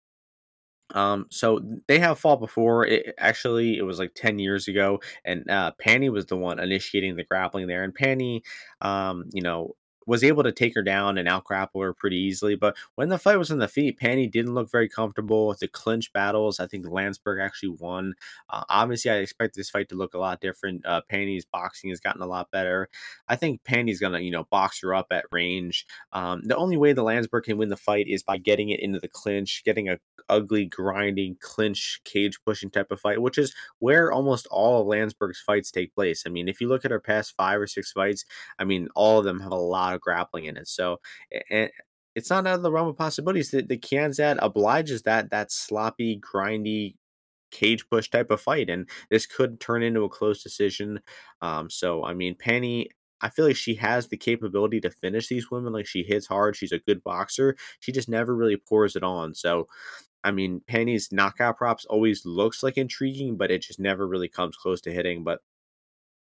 Um, so they have fought before. It actually it was like 10 years ago, and uh Pannie was the one initiating the grappling there. And Pannie, um, you know, was able to take her down and out grapple her pretty easily. But when the fight was on the feet, Pannie didn't look very comfortable with the clinch battles. I think Lansberg actually won. Uh, obviously, I expect this fight to look a lot different. Uh, Pannie's boxing has gotten a lot better. I think Pannie's gonna, you know, box her up at range. Um, the only way the Lansberg can win the fight is by getting it into the clinch, getting a ugly, grinding, clinch, cage pushing type of fight, which is where almost all of Lansberg's fights take place. I mean, if you look at her past five or six fights, I mean, all of them have a lot grappling in it. So, and it's not out of the realm of possibilities that the Kianzad obliges that that sloppy, grindy cage push type of fight, and this could turn into a close decision. Um, so, I mean, Penny. I feel like she has the capability to finish these women. Like she hits hard. She's a good boxer. She just never really pours it on. So I mean, Penny's knockout props always looks like intriguing, but it just never really comes close to hitting. But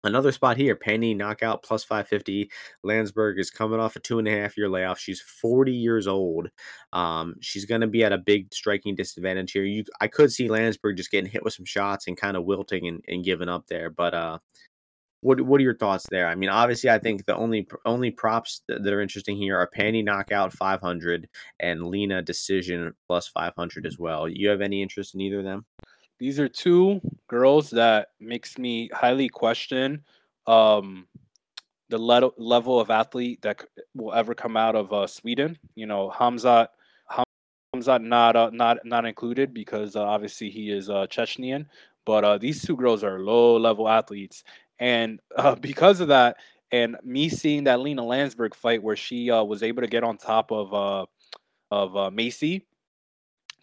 another spot here, Penny knockout plus 550. Lansberg is coming off a two and a half year layoff. She's 40 years old. Um, she's going to be at a big striking disadvantage here. You, I could see Lansberg just getting hit with some shots and kind of wilting and, and giving up there. But uh, what what are your thoughts there? I mean, obviously, I think the only only props that, are interesting here are Penny knockout 500 and Lena decision plus 500 as well. You have any interest in either of them? These are two girls that makes me highly question um, the le- level of athlete that c- will ever come out of uh, Sweden. You know, Khamzat Khamzat not uh, not not included because uh, obviously he is uh, Chechnyan. But uh, these two girls are low level athletes, and uh, [laughs] because of that, and me seeing that Lena Lansberg fight where she uh, was able to get on top of of Macy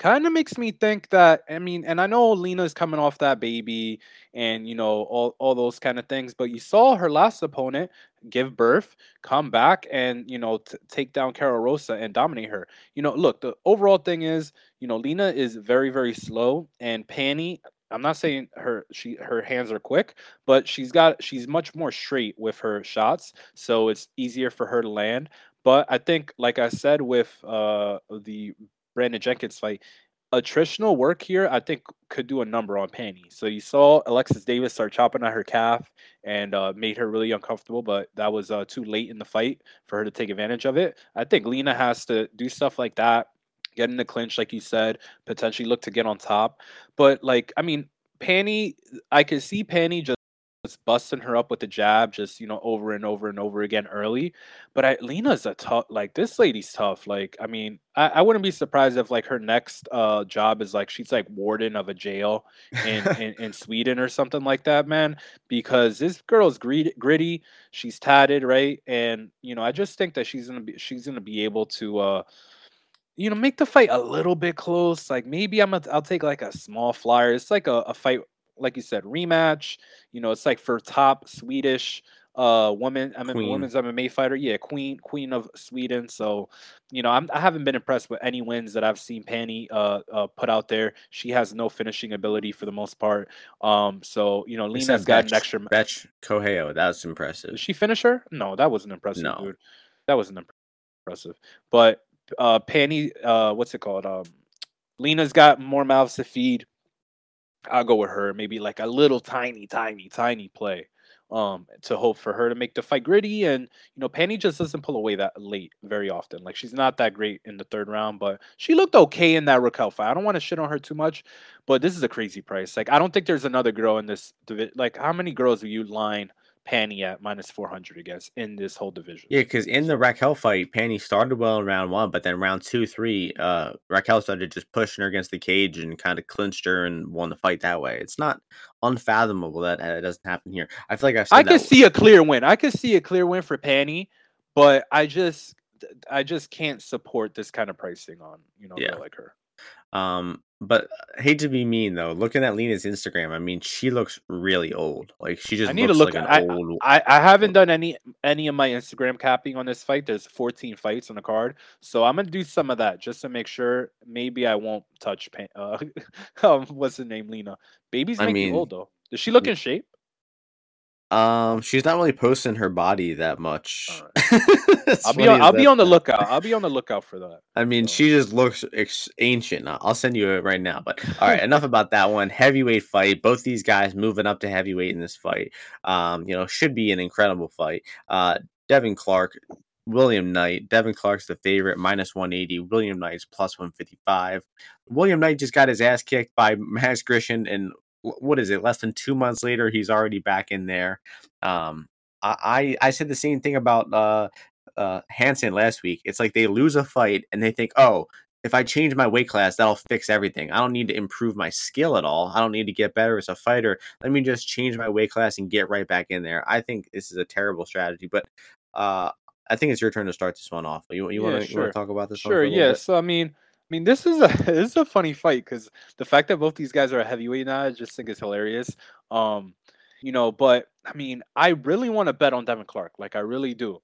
kind of makes me think that I mean, and I know Lena's coming off that baby and you know all all those kind of things, but you saw her last opponent give birth, come back, and you know t- take down Karol Rosa and dominate her. You know, look, the overall thing is, you know, Lena is very very slow, and Pannie. I'm not saying her she her hands are quick, but she's got she's much more straight with her shots, so it's easier for her to land. But I think, like I said, with uh the Brandon Jenkins fight. Attritional work here, I think, could do a number on Penny. So you saw Alexis Davis start chopping at her calf and uh, made her really uncomfortable, but that was uh, too late in the fight for her to take advantage of it. I think Lena has to do stuff like that, get in the clinch, like you said, potentially look to get on top. But like, I mean, Penny, I could see Penny just busting her up with the jab, just you know, over and over and over again early. But I, Lena's a tough, like this lady's tough. Like, I mean, I, I wouldn't be surprised if like her next uh job is like she's like warden of a jail in [laughs] in, in Sweden or something like that, man. Because this girl's gritty, gritty, she's tatted, right? And you know, I just think that she's gonna be she's gonna be able to uh you know, make the fight a little bit close. Like maybe I'm a, I'll take like a small flyer. It's like a, a fight, like you said, rematch. You know, it's like for top Swedish uh woman I mean Queen. women's MMA fighter. Yeah, queen queen of Sweden. So, you know, I'm, I haven't been impressed with any wins that I've seen Pannie uh, uh put out there. She has no finishing ability for the most part. Um, so you know, Lina's got an extra. Bethe Correia, that's impressive. Did she finish her? No, that wasn't impressive, No. dude. That wasn't impressive. But uh Pannie, uh, what's it called? Um, Lena's got more mouths to feed. I'll go with her. Maybe like a little tiny, tiny, tiny play. Um, to hope for her to make the fight gritty, and you know, Pannie just doesn't pull away that late very often. Like she's not that great in the third round, but she looked okay in that Raquel fight. I don't want to shit on her too much, but this is a crazy price. Like I don't think there's another girl in this division. Like how many girls do you line Pannie at minus four hundred against in this whole division? Yeah, because in the Raquel fight, Pannie started well in round one, but then round two, three, uh, Raquel started just pushing her against the cage and kind of clinched her and won the fight that way. It's not unfathomable that uh, it doesn't happen here. I feel like I've I that could see a clear win. I could see a clear win for Pannie, but I just I just can't support this kind of pricing on you know Yeah. like her. Um, but I hate to be mean though. Looking at Lena's Instagram, I mean, she looks really old. Like she just I need to looks look. like I, an old. I I haven't done any any of my Instagram capping on this fight. There's 14 fights on the card, so I'm gonna do some of that just to make sure. Maybe I won't touch. Pan, uh, [laughs] um, what's the name? Lena. Baby's I might mean- old though. Does she look in shape? Um, she's not really posting her body that much. [laughs] I'll be on, I'll be on the lookout. I'll be on the lookout for that. I mean, she just looks ex- ancient. I'll send you it right now. But all right, enough about that one. Heavyweight fight. Both these guys moving up to heavyweight in this fight. Um, you know, should be an incredible fight. Uh, Devin Clark, William Knight. Devin Clark's the favorite, minus 180. William Knight's plus 155. William Knight just got his ass kicked by Max Grishin, and what is it? Less than two months later, he's already back in there. Um, I I I said the same thing about uh uh Hansen last week. It's like they lose a fight and they think, oh, if I change my weight class, that'll fix everything. I don't need to improve my skill at all. I don't need to get better as a fighter. Let me just change my weight class and get right back in there. I think this is a terrible strategy, but uh I think it's your turn to start this one off. You, you Yeah, want to sure. talk about this? Sure. a Yeah. So I mean, I mean, this is a [laughs] this is a funny fight because the fact that both these guys are a heavyweight now, I just think is hilarious. Um, you know, but I mean, I really want to bet on Devin Clark. Like, I really do.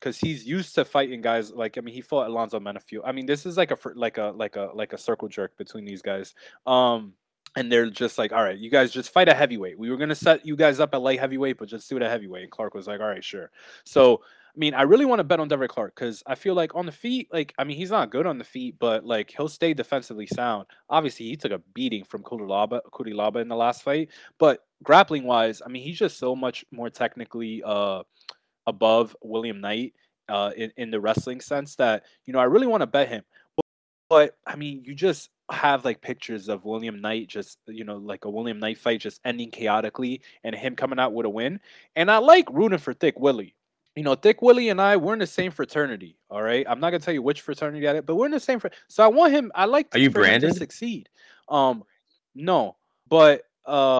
Because he's used to fighting guys like I mean, he fought Alonzo Menifield. I mean, this is like a like a like a like a circle jerk between these guys. Um. And they're just like, all right, you guys just fight a heavyweight. We were gonna set you guys up at light heavyweight, but just do it at heavyweight. And Clark was like, all right, sure. So I mean, I really want to bet on Devin Clark because I feel like on the feet, like I mean, he's not good on the feet, but like he'll stay defensively sound. Obviously, he took a beating from Cutelaba, Cutelaba in the last fight, but grappling wise, I mean, he's just so much more technically uh above William Knight uh in, in the wrestling sense that you know I really want to bet him. But, but I mean, you just have like pictures of William Knight just you know like a William Knight fight just ending chaotically and him coming out with a win. And I like rooting for Thick Willie you know, Thick Willie and I, we're in the same fraternity. All right. I'm not gonna tell you which fraternity at it, but we're in the same. Fr- so I want him. I like. Are you him to succeed? Um, no, but uh,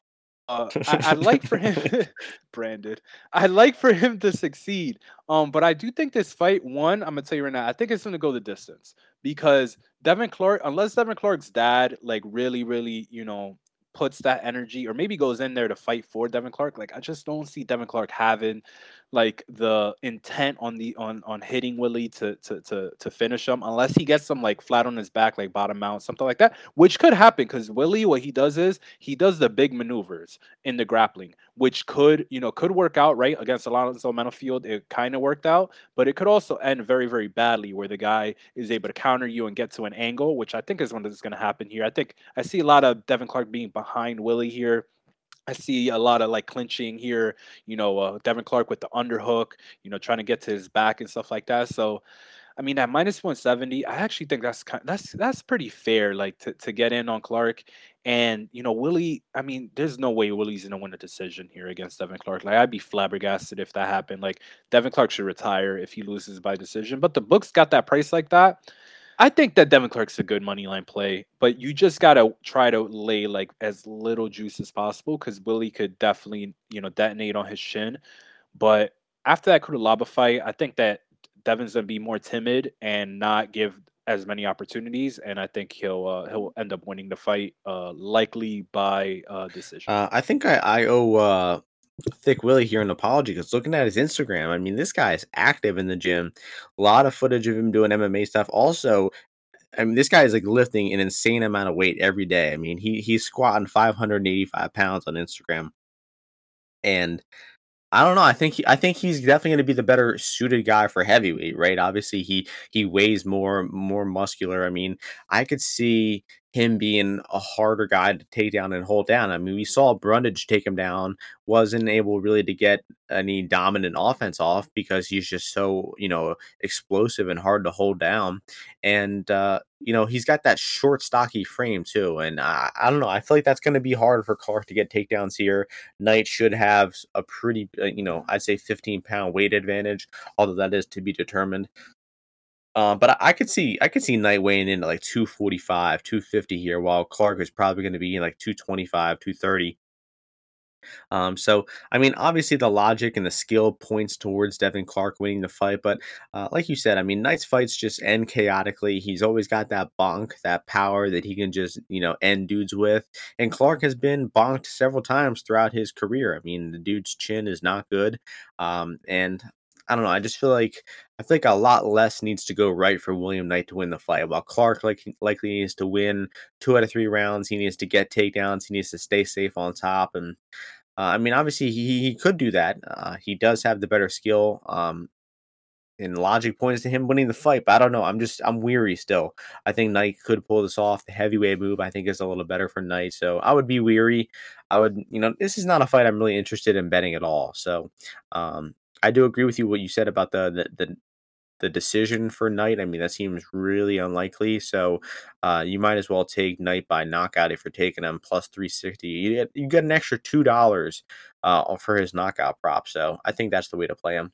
uh [laughs] I, I like for him [laughs] [laughs] branded. I like for him to succeed. Um, but I do think this fight, one, I'm gonna tell you right now, I think it's gonna go the distance because Devin Clark, unless Devin Clark's dad, like really, really, you know, puts that energy or maybe goes in there to fight for Devin Clark. Like I just don't see Devin Clark having like the intent on the on on hitting Willie to to to to finish him unless he gets some like flat on his back like bottom out something like that which could happen because Willie what he does is he does the big maneuvers in the grappling which could you know could work out right? Against Alonzo Menifield it kind of worked out but it could also end very very badly where the guy is able to counter you and get to an angle which I think is what is going to happen here. I think I see a lot of Devin Clark being behind Willie here I see a lot of like clinching here, you know, uh, Devin Clark with the underhook, you know, trying to get to his back and stuff like that. So, I mean, at minus 170, I actually think that's kind of, that's that's pretty fair, like to, to get in on Clark. And you know, Willie, I mean, there's no way Willie's gonna win a decision here against Devin Clark. Like, I'd be flabbergasted if that happened. Like, Devin Clark should retire if he loses by decision. But the books got that price like that. I think that Devin Clark's a good money line play, but you just gotta try to lay like as little juice as possible because Willie could definitely, you know, detonate on his shin. But after that Cutelaba fight, I think that Devin's gonna be more timid and not give as many opportunities, and I think he'll uh, he'll end up winning the fight, uh, likely by uh, decision. Uh, I think I, I owe uh, thick Willie here an apology because looking at his Instagram, I mean, this guy is active in the gym. A lot of footage of him doing MMA stuff. Also, I mean, this guy is like lifting an insane amount of weight every day. I mean, he he's squatting 585 pounds on Instagram. And I don't know. I think he, I think he's definitely going to be the better suited guy for heavyweight, right? Obviously, he he weighs more more muscular. I mean, I could see him being a harder guy to take down and hold down. I mean, we saw Brundage take him down, wasn't able really to get any dominant offense off because he's just so, you know, explosive and hard to hold down. And, uh, you know, he's got that short, stocky frame too. And I, I don't know. I feel like that's going to be hard for Clark to get takedowns here. Knight should have a pretty, uh, you know, I'd say 15 pound weight advantage, although that is to be determined. Uh, but I, I, could see I could see Knight weighing in at like 245, 250 here, while Clark is probably going to be in like 225, 230. Um, so I mean, obviously the logic and the skill points towards Devin Clark winning the fight, but uh, like you said, I mean, Knight's fights just end chaotically. He's always got that bonk, that power that he can just you know end dudes with. And Clark has been bonked several times throughout his career. I mean, the dude's chin is not good, um, and I don't know. I just feel like I think a lot less needs to go right for William Knight to win the fight. While Clark like likely needs to win two out of three rounds, he needs to get takedowns, he needs to stay safe on top, and uh, I mean, obviously he he could do that. Uh, he does have the better skill. Um, and logic points to him winning the fight, but I don't know. I'm just I'm weary still. I think Knight could pull this off. The heavyweight move I think is a little better for Knight, so I would be weary. I would, you know, this is not a fight I'm really interested in betting at all. So, um, I do agree with you what you said about the the the, the decision for Knight. I mean, that seems really unlikely. So uh, you might as well take Knight by knockout if you're taking him plus three sixty. You get you get an extra two dollars uh, for his knockout prop. So I think that's the way to play him.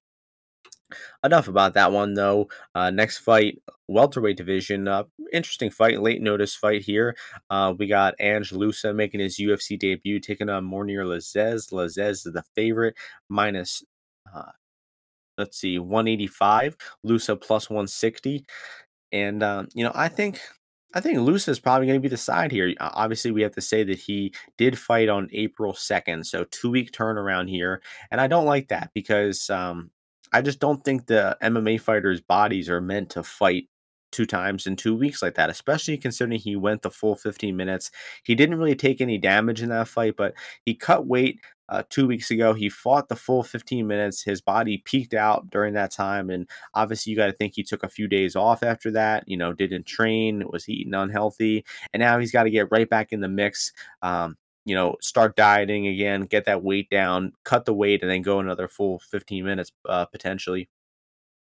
Enough about that one though. Uh, next fight, welterweight division. Uh, interesting fight, late notice fight here. Uh, we got Ange Loosa making his UFC debut, taking on Mounir Lazzez. Lazzez is the favorite, minus uh, let's see, 185, Loosa plus 160. And um, you know, I think I think Loosa is probably going to be the side here. Obviously, we have to say that he did fight on April 2nd, so two week turnaround here. And I don't like that because um, I just don't think the MMA fighters' bodies are meant to fight two times in two weeks like that, especially considering he went the full 15 minutes. He didn't really take any damage in that fight, but he cut weight uh, two weeks ago. He fought the full 15 minutes. His body peaked out during that time. And obviously, you got to think he took a few days off after that, you know, didn't train, was eating unhealthy. And now he's got to get right back in the mix. Um, you know, start dieting again, get that weight down, cut the weight, and then go another full 15 minutes uh, potentially.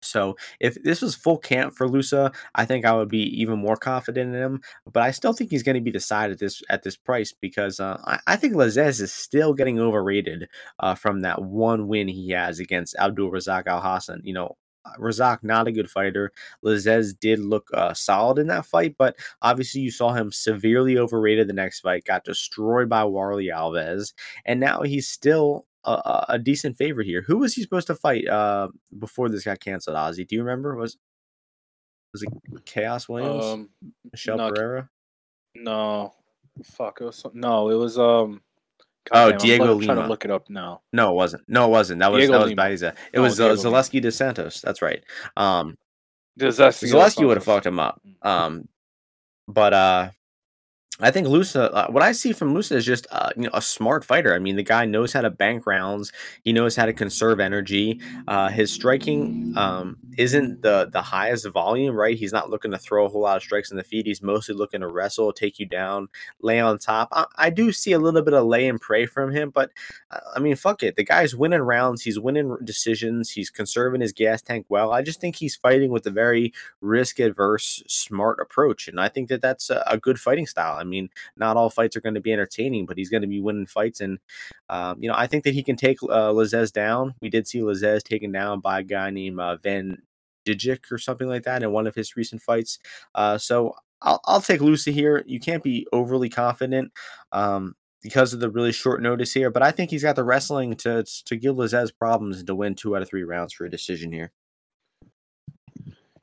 So if this was full camp for Loosa, I think I would be even more confident in him. But I still think he's going to be the side at this at this price because uh, I, I, think Lazzez is still getting overrated uh, from that one win he has against Abdul Razak Al Hassan. You know, uh, Razak not a good fighter. Lazzez did look uh, solid in that fight, but obviously you saw him severely overrated the next fight, got destroyed by Warlley Alves, and now he's still a, a, decent favorite here. Who was he supposed to fight uh, before this got canceled? Ozzy, do you remember? Was was it Khaos Williams? Um, Michel no, Pereira? No, fuck. It was no. It was um. God oh, damn, Diego I'm Lima. Trying to look it up now. No, it wasn't. No, it wasn't. That was Diego that was Baeza. It no, was uh, Zaleski dos Santos. That's right. Um, Zaleski, Zaleski would have fucked him up. Mm. Um, but uh, I think Loosa, uh, what I see from Loosa is just uh, you know a smart fighter. I mean, the guy knows how to bank rounds. He knows how to conserve energy. Uh, his striking um, isn't the the highest volume, right? He's not looking to throw a whole lot of strikes in the feet. He's mostly looking to wrestle, take you down, lay on top. I, I do see a little bit of lay and pray from him, but uh, I mean, fuck it. The guy's winning rounds. He's winning decisions. He's conserving his gas tank well. I just think he's fighting with a very risk adverse, smart approach, and I think that that's a, a good fighting style. I mean, not all fights are going to be entertaining, but he's going to be winning fights. And, um, you know, I think that he can take uh, Lazzez down. We did see Lazzez taken down by a guy named uh, Van Dijic or something like that in one of his recent fights. Uh, so I'll, I'll take Loosa here. You can't be overly confident. Um, because of the really short notice here, but I think he's got the wrestling to to give Lazzez problems and to win two out of three rounds for a decision here.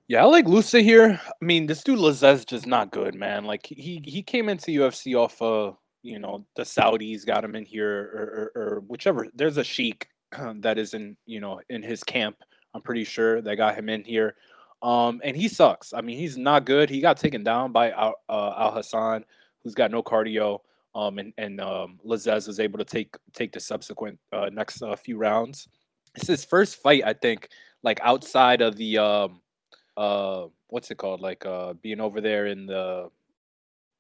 Yeah, I like Loosa here. I mean, this dude Lazzez just not good, man. Like he he came into UFC off uh you know the Saudis got him in here, or, or, or whichever. There's a sheik [clears throat] that is in you know in his camp. I'm pretty sure they got him in here, um, and he sucks. I mean, he's not good. He got taken down by Al, uh, Alhassan, who's got no cardio. Um, and and um, Lazzez was able to take take the subsequent uh, next uh, few rounds. It's his first fight, I think, like outside of the um, uh, what's it called, like uh, being over there in the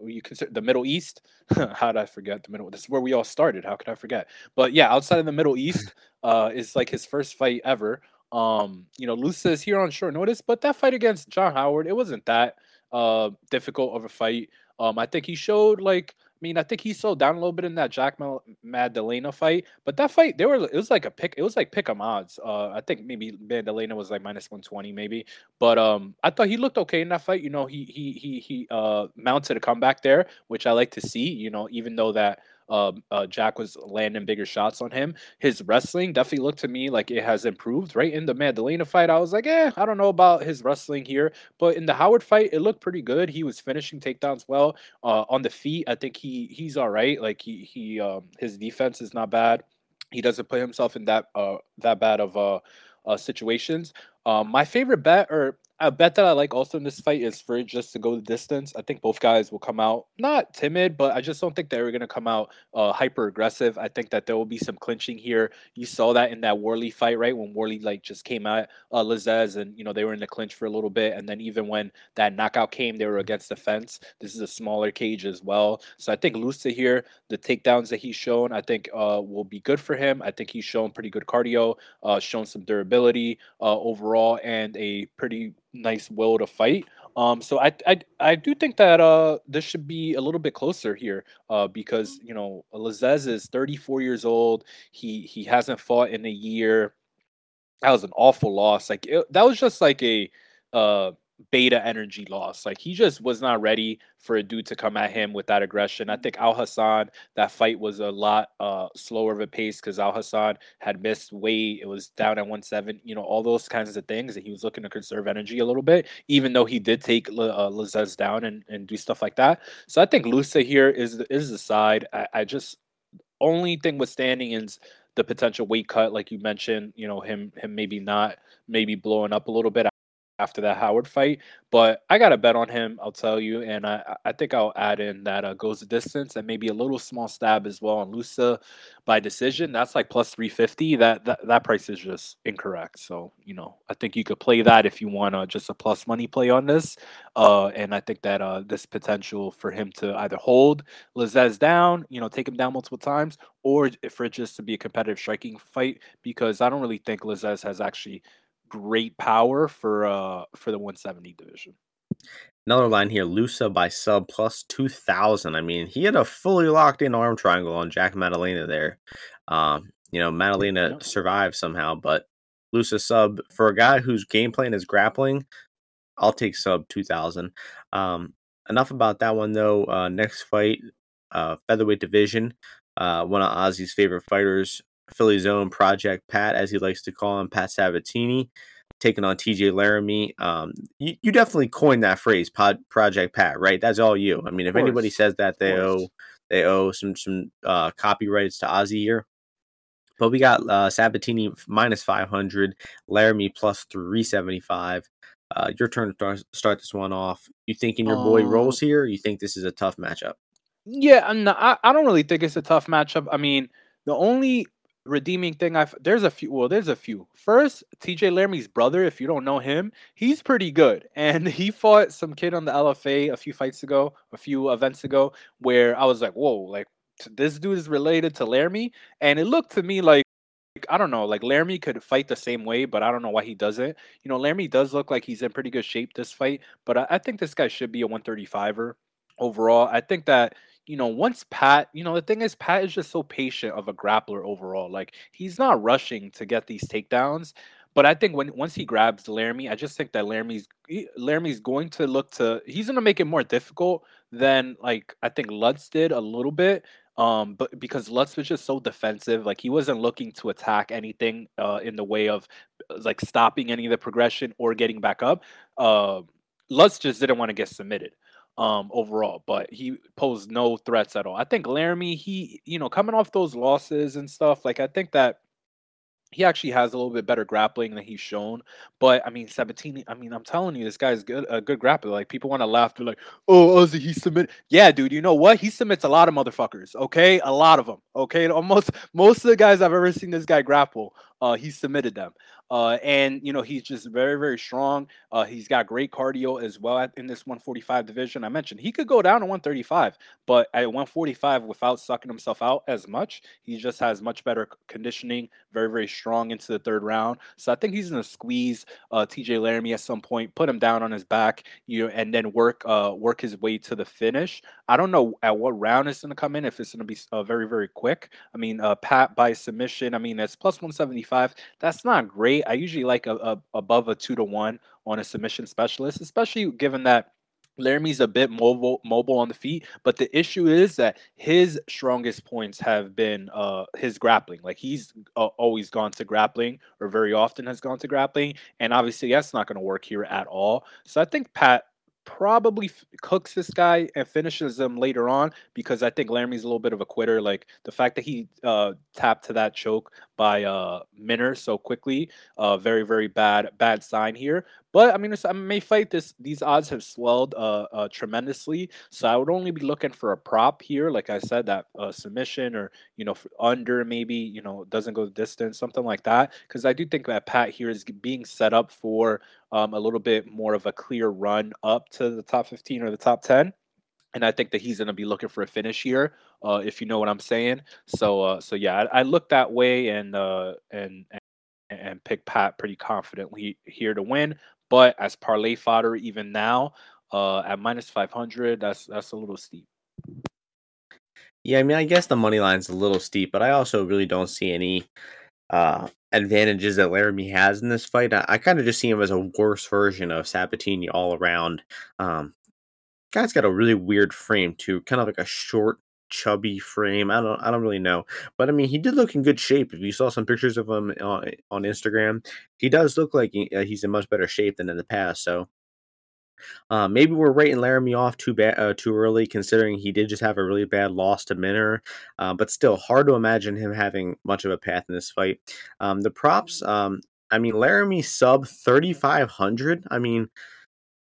you consider the Middle East. [laughs] How did I forget the Middle? This is where we all started. How could I forget? But yeah, outside of the Middle East, [laughs] uh, is like his first fight ever. Um, you know, Loosa is here on short notice, but that fight against John Howard, it wasn't that uh difficult of a fight. Um, I think he showed like mean, I think he slowed down a little bit in that Jack Maddalena fight, but that fight, they were it was like a pick, it was like pick 'em odds. Uh, I think maybe Maddalena was like minus one twenty, maybe, but um, I thought he looked okay in that fight. You know, he he he he uh mounted a comeback there, which I like to see. You know, even though that um, uh, Jack was landing bigger shots on him. His wrestling definitely looked to me like it has improved. Right in the Maddalena fight, I was like, eh, I don't know about his wrestling here, but in the Howard fight, it looked pretty good. He was finishing takedowns well uh, on the feet. I think he he's all right. Like he he um, his defense is not bad. He doesn't put himself in that uh that bad of uh, uh situations. Um, my favorite bet, or a bet that I like also in this fight is for just to go the distance. I think both guys will come out not timid, but I just don't think they're going to come out uh, hyper aggressive. I think that there will be some clinching here. You saw that in that Warlley fight, right? When Warlley like just came at uh, Lazzez and you know they were in the clinch for a little bit, and then even when that knockout came, they were against the fence. This is a smaller cage as well, so I think Loosa here, the takedowns that he's shown, I think uh, will be good for him. I think he's shown pretty good cardio, uh, shown some durability uh, overall, and a pretty nice will to fight. Um, so I, I I do think that uh this should be a little bit closer here, uh, because you know Lazzez is 34 years old. He he hasn't fought in a year. That was an awful loss. Like it, that was just like a uh beta energy loss. Like he just was not ready for a dude to come at him with that aggression. I think Al Hassan, that fight was a lot uh, slower of a pace because Al Hassan had missed weight. It was down at 170, you know, all those kinds of things. And he was looking to conserve energy a little bit, even though he did take uh, Lazzez down and, and do stuff like that. So I think Loosa here is, is the side. I, I just, only thing withstanding is the potential weight cut, like you mentioned, you know, him, him maybe not, maybe blowing up a little bit after that Howard fight. But I got a bet on him, I'll tell you, and I I think I'll add in that uh, goes the distance and maybe a little small stab as well on Loosa by decision. That's like plus three fifty. That, that that price is just incorrect. So you know I think you could play that if you want uh, just a plus money play on this. Uh, and I think that uh, this potential for him to either hold Lazzez down, you know, take him down multiple times, or for it just to be a competitive striking fight because I don't really think Lazzez has actually great power for uh for the 170 division. Another line here, Loosa by sub plus 2000. I mean, he had a fully locked in arm triangle on Jack Maddalena there. Um, you know, Maddalena yep. survived somehow, but Loosa sub for a guy whose game plan is grappling, I'll take sub 2000. Um, enough about that one though. Uh, next fight, uh, featherweight division. Uh, one of Ozzy's favorite fighters, Philly's own Project Pat, as he likes to call him, Pat Sabatini, taking on TJ Laramie. Um, you, you definitely coined that phrase, Pod, Project Pat, right? That's all you. I mean, if anybody says that, they owe they owe some some uh, copyrights to Ozzy here. But we got uh, Sabatini minus 500, Laramie plus 375. Uh, your turn to start, this one off. You thinking your boy rolls um here? you think this is a tough matchup? Yeah, I'm not, I, I don't really think it's a tough matchup. I mean, the only redeeming thing I've there's a few well there's a few. First, TJ Laramie's brother, if you don't know him, he's pretty good. [laughs] And he fought some kid on the LFA a few fights ago, a few events ago, where I was like, whoa, like this dude is related to Laramie. And it looked to me like I don't know, like Laramie could fight the same way, but I don't know why he doesn't. You know, Laramie does look like he's in pretty good shape this fight, but I, I think this guy should be a 135er overall. I think that you know, once Pat, you know, the thing is, Pat is just so patient of a grappler overall. Like he's not rushing to get these takedowns. But I think when once he grabs Laramie, I just think that Laramie's Laramie's going to look to he's going to make it more difficult than like I think Lutz did a little bit. Um, but because Lutz was just so defensive, like he wasn't looking to attack anything uh, in the way of like stopping any of the progression or getting back up. Uh, Lutz just didn't want to get submitted. Um overall, but he posed no threats at all. I think Laramie, he you know coming off those losses and stuff, like I think that he actually has a little bit better grappling than he's shown. But I mean, Sabatini, I mean, I'm telling you, this guy's good, a good grappler. Like people want to laugh, they're like, "Oh, Ozzy, he submit." Yeah, dude, you know what? He submits a lot of motherfuckers. Okay, a lot of them. Okay, almost most of the guys I've ever seen this guy grapple, uh, he submitted them. Uh, and you know he's just very very strong. Uh, he's got great cardio as well at, in this 145 division. I mentioned he could go down to 135, but at 145 without sucking himself out as much, he just has much better conditioning. Very very strong into the third round. So I think he's gonna squeeze uh, T.J. Laramie at some point, put him down on his back, you know, and then work uh, work his way to the finish. I don't know at what round it's gonna come in. If it's gonna be uh, very very quick. I mean, Pat by submission. I mean that's plus 175. That's not great I usually like a, a, above a two to one on a submission specialist, especially given that Laramie's a bit mobile mobile on the feet, but the issue is that his strongest points have been uh his grappling. Like he's uh, always gone to grappling or very often has gone to grappling, and obviously that's not going to work here at all. So I think Pat probably f- cooks this guy and finishes him later on because I think Laramie's a little bit of a quitter. Like the fact that he uh, tapped to that choke by uh, Minner so quickly, uh, very very bad bad sign here. But I mean, I may fight this. These odds have swelled uh, uh, tremendously, so I would only be looking for a prop here. Like I said, that uh, submission or you know under maybe you know doesn't go the distance, something like that. Because I do think that Pat here is being set up for um, a little bit more of a clear run up to the top 15 or the top 10 and I think that he's going to be looking for a finish here, uh, if you know what I'm saying. So, uh, so yeah, I, I look that way and uh, and and pick Pat pretty confidently here to win. But as parlay fodder, even now, uh, at minus 500, that's that's a little steep. Yeah, I mean, I guess the money line's a little steep, but I also really don't see any uh, advantages that Laramie has in this fight. I, I kind of just see him as a worse version of Sabatini all around. Um, guy's got a really weird frame too, kind of like a short, chubby frame. I don't, I don't really know, but I mean, he did look in good shape. If you saw some pictures of him on, on Instagram, he does look like he, uh, he's in much better shape than in the past. So uh, maybe we're writing Laramie off too bad, uh, too early, considering he did just have a really bad loss to Minner. Uh, but still, hard to imagine him having much of a path in this fight. Um, the props, um, I mean, Laramie sub thirty five hundred. I mean,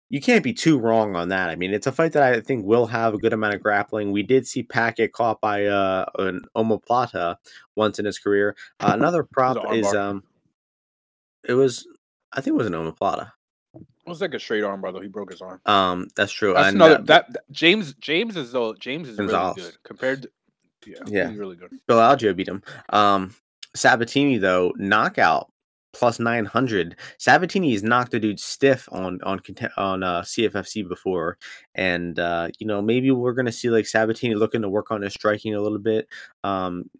you can't be too wrong on that. I mean, it's a fight that I think will have a good amount of grappling. We did see Pat get caught by uh, an omoplata once in his career. Uh, [laughs] another prop is um, it was I think it was an omoplata. It was like a straight arm, brother. He broke his arm. Um, that's true. That's and another that, that, James James is though James is really good compared to yeah, yeah, really good. Bill Algeo beat him. Um, Sabatini though knockout plus nine hundred. Sabatini has knocked a dude stiff on on on uh, CFFC before, and uh, you know maybe we're gonna see like Sabatini looking to work on his striking a little bit. Um,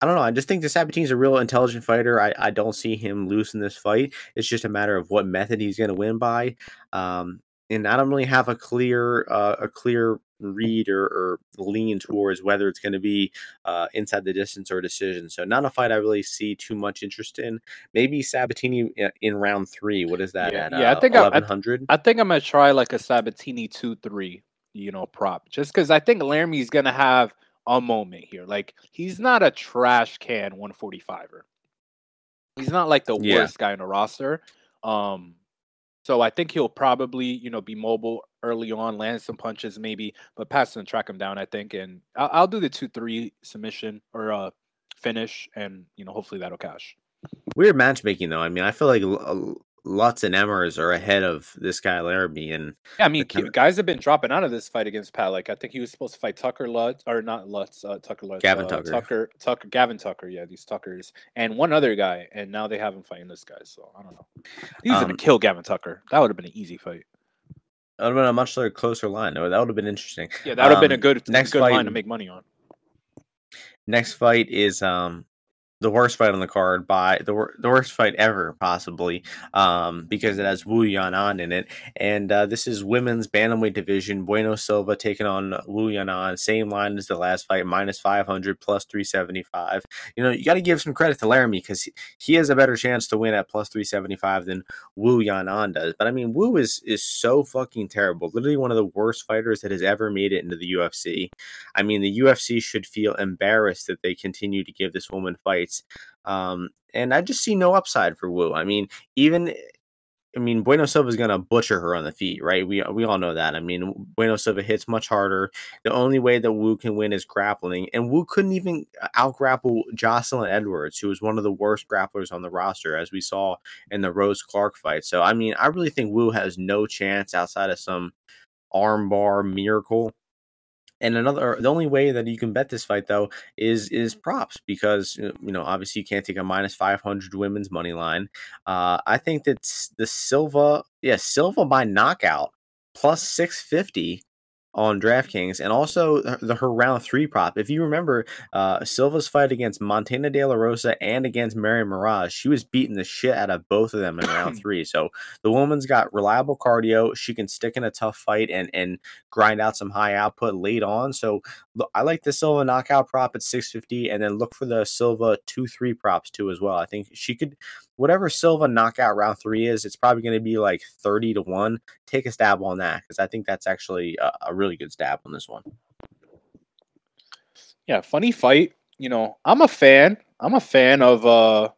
I don't know. I just think the Sabatini's a real intelligent fighter. I, I don't see him losing this fight. It's just a matter of what method he's going to win by. Um, and I don't really have a clear uh, a clear read or, or, lean towards whether it's going to be uh, inside the distance or decision. So not a fight I really see too much interest in. Maybe Sabatini uh, in round three. What is that yeah, at? Yeah, uh, I think eleven hundred. I, I, think I'm gonna try like a Sabatini two three. You know, prop just because I think Laramie's gonna have a moment here. Like he's not a trash can 145er. He's not like the yeah. worst guy in the roster. Um, so I think he'll probably, you know, be mobile early on, land some punches maybe, but pass and track him down. I think, and I'll, I'll do the two three submission or uh finish, and you know, hopefully that'll cash. Weird matchmaking though. I mean, I feel like Lutz and Emmers are ahead of this guy Laramie. And yeah, I mean, guys have been dropping out of this fight against Pat. Like I think he was supposed to fight Tucker Lutz or not Lutz, uh, Tucker Lutz, Gavin uh, Tucker, Tucker, Tucker, Gavin Tucker. Yeah, these Tuckers and one other guy, and now they have him fighting this guy. So I don't know. He's um, gonna kill Gavin Tucker. That would have been an easy fight. That would have been a much closer line. That would have been interesting. Yeah, that would have um, been a um, good next good fight, line to make money on. Next fight is um the worst fight on the card by the, the worst fight ever, possibly, um, because it has Wu Yanan in it. And uh, this is women's bantamweight division. Bueno Silva taking on Wu Yanan. Same line as the last fight, minus 500, plus 375. You know, you got to give some credit to Laramie because he, he has a better chance to win at plus 375 than Wu Yanan does. But I mean, Wu is, is so fucking terrible. Literally one of the worst fighters that has ever made it into the UFC. I mean, the UFC should feel embarrassed that they continue to give this woman fights um, and I just see no upside for Wu. I mean, even I mean, Bueno Silva is going to butcher her on the feet, right? We we all know that. I mean, Bueno Silva hits much harder. The only way that Wu can win is grappling, and Wu couldn't even out grapple Jocelyn Edwards, who was one of the worst grapplers on the roster, as we saw in the Rose Clark fight. So, I mean, I really think Wu has no chance outside of some armbar miracle and another, the only way that you can bet this fight though is is props because you know obviously you can't take a minus five hundred women's money line. Uh, I think that the Silva, yeah, Silva by knockout plus six fifty on DraftKings and also the, her round three prop. If you remember uh, Silva's fight against Montana De La Rosa and against Mary Mirage, she was beating the shit out of both of them in round [clears throat] three. So the woman's got reliable cardio. She can stick in a tough fight and and grind out some high output late on. So I like the Silva knockout prop at 650 and then look for the Silva 2 3 props too as well. I think she could whatever Silva knockout round three is, it's probably going to be like 30 to 1. Take a stab on that because I think that's actually a, a, really good stab on this one. Yeah, funny fight. You know, I'm a fan. I'm a fan of uh of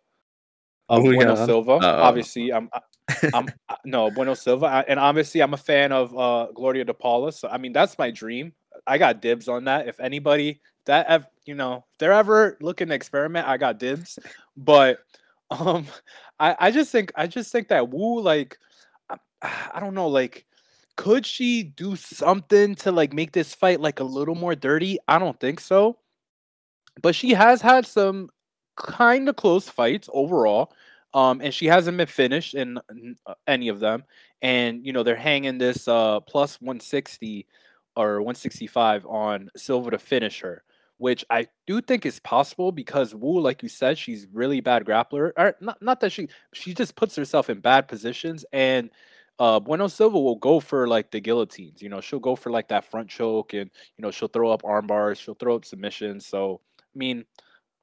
oh, Bueno yeah. Silva. Uh-oh. Obviously, I'm [laughs] I'm no Bueno Silva, and obviously I'm a fan of uh Gloria De Paula. So I mean, that's my dream. I got dibs on that. If anybody that you know, if they're ever looking to experiment, I got dibs. But um, I I just think I just think that Wu like I, I don't know like could she do something to like make this fight like a little more dirty? I don't think so. But she has had some kind of close fights overall. Um, and she hasn't been finished in uh, any of them. And you know they're hanging this uh plus 160 or 165 on Silva to finish her which I do think is possible because Wu, like you said, she's really bad grappler. Or not, not that she she just puts herself in bad positions, and uh, Bueno Silva will go for like the guillotines. You know, she'll go for like that front choke, and you know she'll throw up arm bars, she'll throw up submissions. So I mean,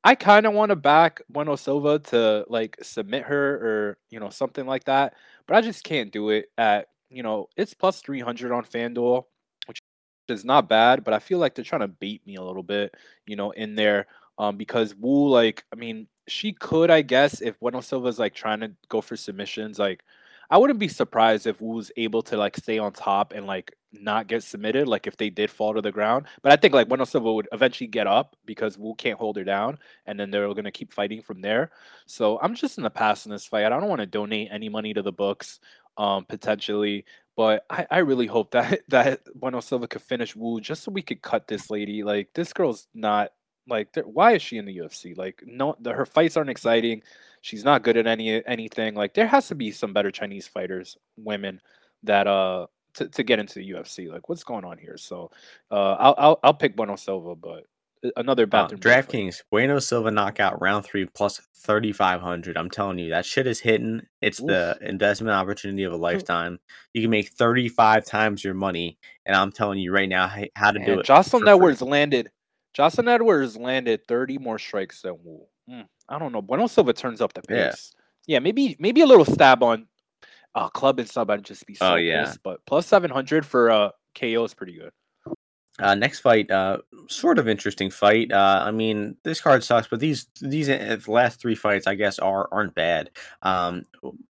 I kind of want to back Bueno Silva to like submit her or you know something like that, but I just can't do it at you know it's plus three hundred on FanDuel is not bad, but I feel like they're trying to bait me a little bit, you know, in there. Um, because Wu, like, I mean, she could, I guess, if Bueno Silva's like trying to go for submissions, like, I wouldn't be surprised if Wu's able to like stay on top and like not get submitted, like if they did fall to the ground. But I think like Bueno Silva would eventually get up because Wu can't hold her down, and then they're gonna keep fighting from there. So I'm just in the pass in this fight. I don't want to donate any money to the books, um, potentially. But I, I really hope that [laughs] that Bueno Silva could finish Wu just so we could cut this lady. Like this girl's not like why is she in the UFC? Like no, the, her fights aren't exciting. She's not good at any anything. Like there has to be some better Chinese fighters, women that uh to, to get into the UFC. Like what's going on here? So uh I'll I'll, I'll pick Bueno Silva, but another bathroom. Uh, DraftKings Bueno Silva knockout round three plus thirty five hundred. I'm telling you that shit is hitting. It's Oof. the investment opportunity of a lifetime. You can make thirty five times your money, and I'm telling you right now how to Man, do it. Jocelyn Edwards free. landed. Jocelyn Edwards landed thirty more strikes than Wu. Mm, I don't know. Bueno Silva turns up the pace. Yeah, yeah maybe maybe a little stab on uh, club and sub. I'd just be so oh yeah, pissed, but plus seven hundred for uh KO is pretty good. Uh, next fight, uh, sort of interesting fight. Uh, I mean, this card sucks, but these these uh, last three fights, I guess, are aren't bad. Um,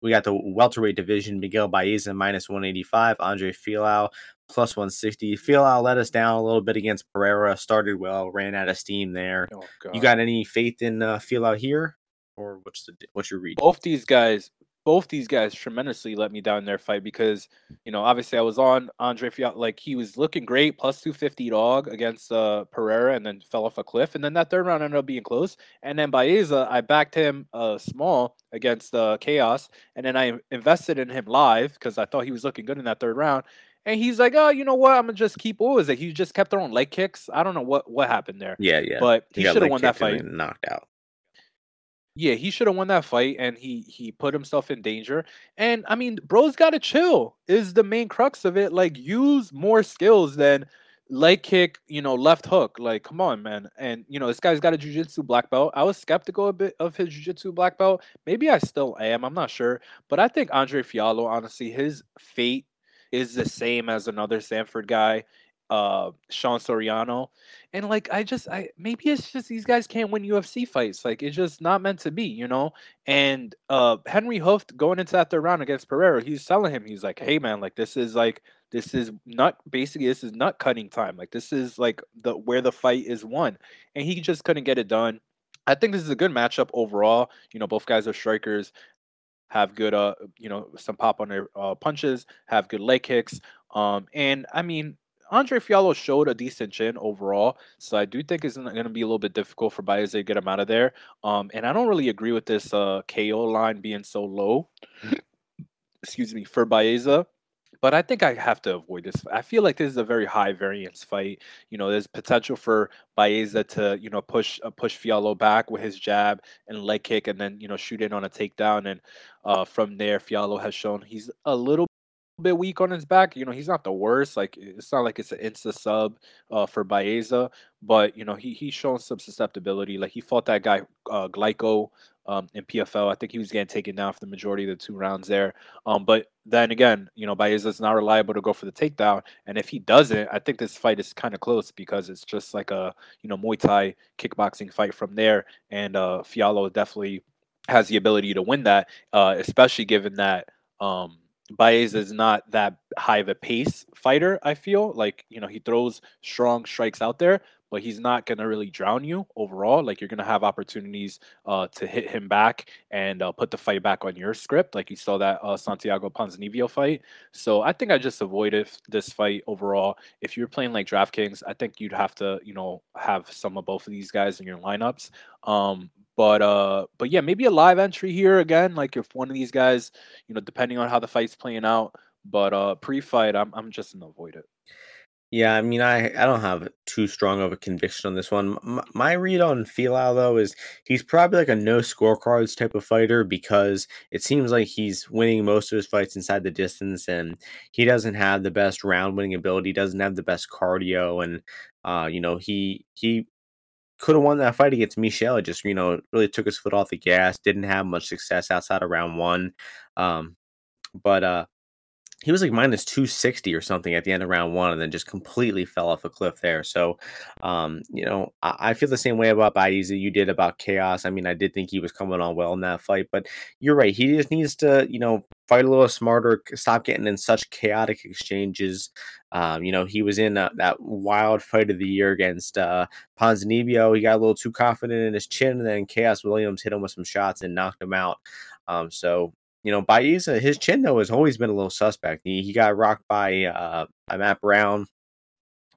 we got the welterweight division: Miguel Baeza minus one eighty five, Andre Fialho plus one sixty. Fialho let us down a little bit against Pereira. Started well, ran out of steam there. Oh, you got any faith in uh, Fialho here, or what's the what's your read? Both these guys, both these guys tremendously let me down in their fight because you know obviously I was on Andre Fialho like he was looking great plus 250 dog against uh, Pereira and then fell off a cliff and then that third round ended up being close and then Baeza I backed him uh, small against uh, Khaos and then I invested in him live because I thought he was looking good in that third round and he's like, oh, you know what? I'm gonna just keep. What was it? He just kept throwing leg kicks. I don't know what what happened there. Yeah, yeah. But he, he should have won that fight. Knocked out. Yeah, he should have won that fight, and he he put himself in danger. And I mean, bro's got to chill. Is the main crux of it? Like, use more skills than leg kick, you know, left hook. Like, come on, man. And you know, this guy's got a jiu-jitsu black belt. I was skeptical a bit of his jiu-jitsu black belt. Maybe I still am. I'm not sure. But I think Andre Fialho, honestly, his fate is the same as another Sanford guy uh Sean Soriano. And like I just I maybe it's just these guys can't win UFC fights. Like it's just not meant to be, you know? And uh Henry Hooft going into that third round against Pereira, he's telling him, he's like, hey man, like this is like this is not basically this is nut cutting time. Like this is like the where the fight is won. And he just couldn't get it done. I think this is a good matchup overall. You know, both guys are strikers, have good uh you know some pop on their uh, punches, have good leg kicks. Um and I mean Andre Fialho showed a decent chin overall, so I do think it's going to be a little bit difficult for Baeza to get him out of there. Um, and I don't really agree with this uh, KO line being so low. [laughs] Excuse me for Baeza. But I think I have to avoid this. I feel like this is a very high variance fight. You know, there's potential for Baeza to, you know, push uh, push Fialho back with his jab and leg kick, and then you know shoot in on a takedown. And uh, from there, Fialho has shown he's a little bit weak on his back. You know, he's not the worst. Like it's not like it's an insta sub uh, for Baeza, but you know he he's shown some susceptibility. Like he fought that guy uh, Glyco um, in PFL. I think he was getting taken down for the majority of the two rounds there. Um, but then again, you know Baeza's not reliable to go for the takedown, and if he doesn't, I think this fight is kind of close because it's just like a you know Muay Thai kickboxing fight from there, and uh, Fialho definitely has the ability to win that, uh, especially given that. Um, Baeza is not that high of a pace fighter. I feel like you know he throws strong strikes out there, but he's not gonna really drown you overall. Like you're gonna have opportunities uh, to hit him back and uh, put the fight back on your script, like you saw that uh, Santiago Ponzinibbio fight. So I think I just avoided this fight overall. If you're playing like DraftKings, I think you'd have to you know have some of both of these guys in your lineups. Um, but uh, but yeah, maybe a live entry here again. Like if one of these guys, you know, depending on how the fight's playing out. But uh, pre-fight, I'm I'm just gonna avoid it. Yeah, I mean, I I don't have too strong of a conviction on this one. M- my read on Fialho though is he's probably like a no scorecards type of fighter because it seems like he's winning most of his fights inside the distance, and he doesn't have the best round winning ability, doesn't have the best cardio, and uh, you know, he he could have won that fight against Michel. It just, you know, really took his foot off the gas, didn't have much success outside of round one. Um, but uh he was like minus 260 or something at the end of round one and then just completely fell off a cliff there. So, um, you know, I, I feel the same way about Baeza that you did about Khaos. I mean, I did think he was coming on well in that fight, but you're right. He just needs to, you know, fight a little smarter, stop getting in such chaotic exchanges. Um, you know, he was in uh, that wild fight of the year against uh, Ponzinibbio. He got a little too confident in his chin, and then Khaos Williams hit him with some shots and knocked him out. Um, so you know, Baeza, his chin though has always been a little suspect. He, he got rocked by uh, by Matt Brown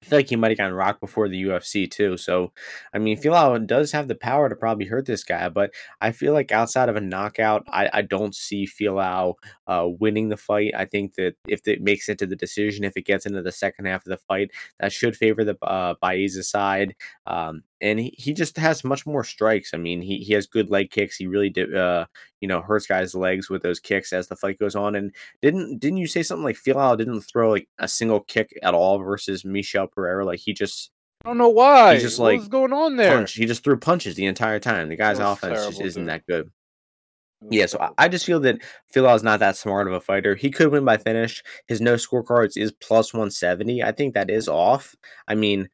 I feel like he might have gotten rocked before the UFC too. So, I mean, Fialho does have the power to probably hurt this guy, but I feel like outside of a knockout, I, I don't see Fialho uh, winning the fight. I think that if it makes it to the decision, if it gets into the second half of the fight, that should favor the uh, Baeza side. Um, and he, he just has much more strikes. I mean, he, he has good leg kicks. He really did, uh, you know, hurts guys' legs with those kicks as the fight goes on. And didn't didn't you say something like Fialho didn't throw like a single kick at all versus Michel Pereira? Like he just I don't know why. He just like what's going on there? Punch. He just threw punches the entire time. The guy's offense terrible, just isn't dude. that good. Yeah, so I, I, just feel that Phil is not that smart of a fighter. He could win by finish. His no scorecards is plus 170. I think that is off. I mean,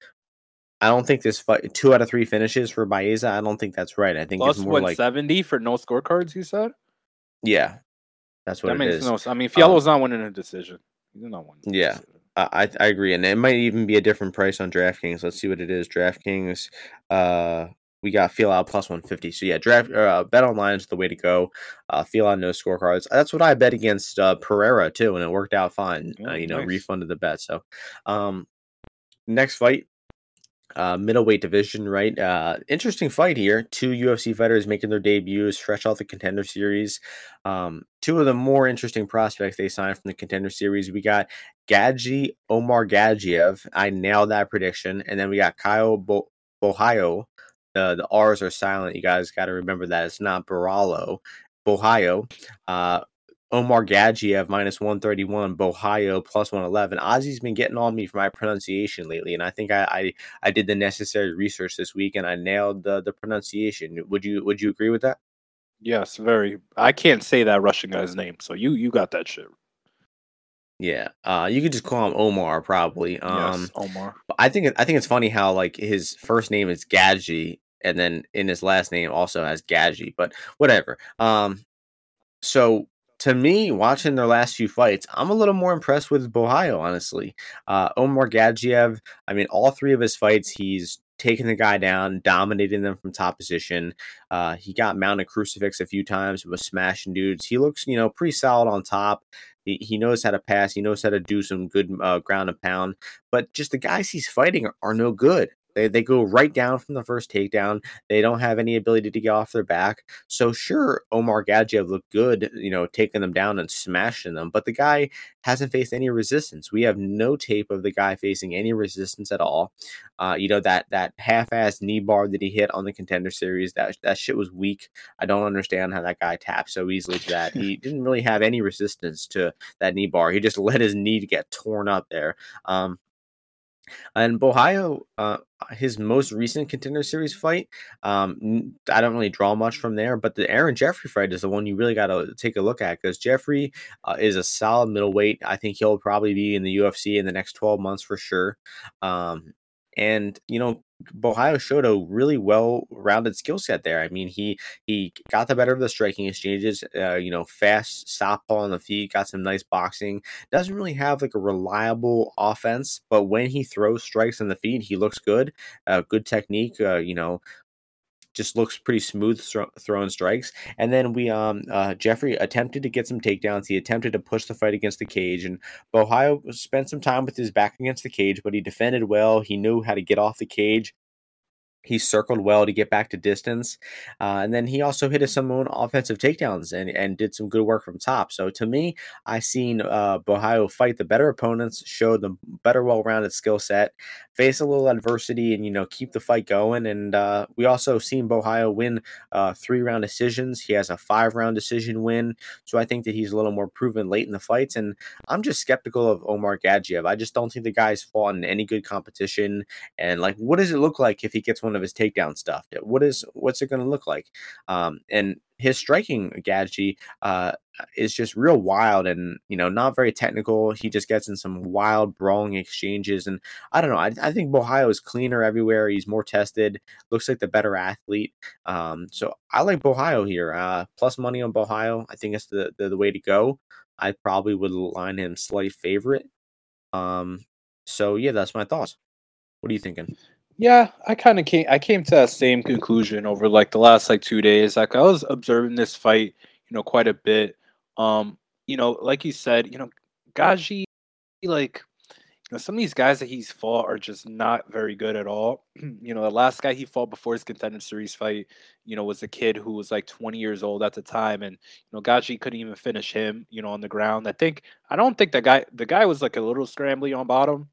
I don't think this fight two out of three finishes for Baeza. I don't think that's right. I think plus it's more like seventy for no scorecards. You said. Yeah, that's what that makes is. no. I mean, Fialho's um, not winning a decision. He's not winning. Yeah, I I agree, and it might even be a different price on DraftKings. Let's see what it is. DraftKings. Uh, we got Fialho plus 150. So yeah, draft uh, bet online is the way to go. Uh, Fialho no scorecards. That's what I bet against uh, Pereira too, and it worked out fine. Oh, uh, you know, refunded the bet. So, um, next fight uh, middleweight division, right? Uh, interesting fight here. Two UFC fighters making their debuts, fresh off the contender series. Um, two of the more interesting prospects they signed from the contender series. We got Gadji Omar Gadzhiev. I nailed that prediction. And then we got Caio Bo- Borralho the the R's are silent. You guys got to remember that it's not Baralo, Ohio. Uh, Omar Gadjiev minus 131, Borralho plus 111. Ozzy's been getting on me for my pronunciation lately, and I think I, I, I did the necessary research this week and I nailed the, the pronunciation. Would you would you agree with that? Yes, very. I can't say that Russian guy's name, so you you got that shit. Yeah, uh, you could just call him Omar, probably. Yes, Um, Omar. I think I think it's funny how like his first name is Gadji, and then in his last name also has Gadji, but whatever. Um, So to me, watching their last few fights, I'm a little more impressed with Borralho, honestly. Uh, Omar Gadjiev, I mean, all three of his fights, he's taking the guy down, dominating them from top position. Uh, he got mounted crucifix a few times, was smashing dudes. He looks, you know, pretty solid on top. He, he knows how to pass. He knows how to do some good uh, ground and pound. But just the guys he's fighting are, are no good. They, they go right down from the first takedown. They don't have any ability to get off their back. So sure, Omar Gadjiev looked good, you know, taking them down and smashing them, but the guy hasn't faced any resistance. We have no tape of the guy facing any resistance at all. Uh, you know that that half-ass knee bar that he hit on the contender series, that that shit was weak. I don't understand how that guy tapped so easily to that. [laughs] He didn't really have any resistance to that knee bar. He just let his knee get torn up there. Um, and Borralho, uh, his most recent contender series fight, um, I don't really draw much from there, but the Aaron Jeffery fight is the one you really got to take a look at because Jeffery uh, is a solid middleweight. I think he'll probably be in the UFC in the next 12 months for sure. Um, and you know, Borralho showed a really well-rounded skill set there. I mean, he he got the better of the striking exchanges. Uh, you know, fast southpaw on the feet, got some nice boxing. Doesn't really have like a reliable offense, but when he throws strikes on the feet, he looks good. Uh, good technique. Uh, you know, just looks pretty smooth thro- throwing strikes. And then we um uh Jeffery attempted to get some takedowns. He attempted to push the fight against the cage, and Borralho spent some time with his back against the cage, but he defended well. He knew how to get off the cage he circled well to get back to distance, uh, and then he also hit some own offensive takedowns and, and did some good work from top. So to me, I seen uh, Borralho fight the better opponents, show the better, well-rounded skill set, face a little adversity, and you know keep the fight going. And uh, we also seen Borralho win uh, three-round decisions. He has a five-round decision win, so I think that he's a little more proven late in the fights. And I'm just skeptical of Omar Gadjiev. I just don't think the guy's fought in any good competition. And like, what does it look like if he gets one of his takedown stuff? What is what's it going to look like? Um, and his striking, Gadji, uh, is just real wild and you know not very technical. He just gets in some wild brawling exchanges, and I don't know. I, I think Borralho is cleaner everywhere. He's more tested. Looks like the better athlete. Um, so I like Borralho here. Uh, plus money on Borralho. I think it's the, the the way to go. I probably would line him slight favorite. Um, so yeah, that's my thoughts. What are you thinking? Yeah, I kind of came. I came to that same conclusion over like the last like two days. Like I was observing this fight, you know, quite a bit. Um, you know, like you said, you know, Gaji, like you know, some of these guys that he's fought are just not very good at all. [clears throat] you know, the last guy he fought before his contender series fight, you know, was a kid who was like 20 years old at the time, and you know, Gaji couldn't even finish him, you know, on the ground. I think I don't think the guy the guy was like a little scrambly on bottom,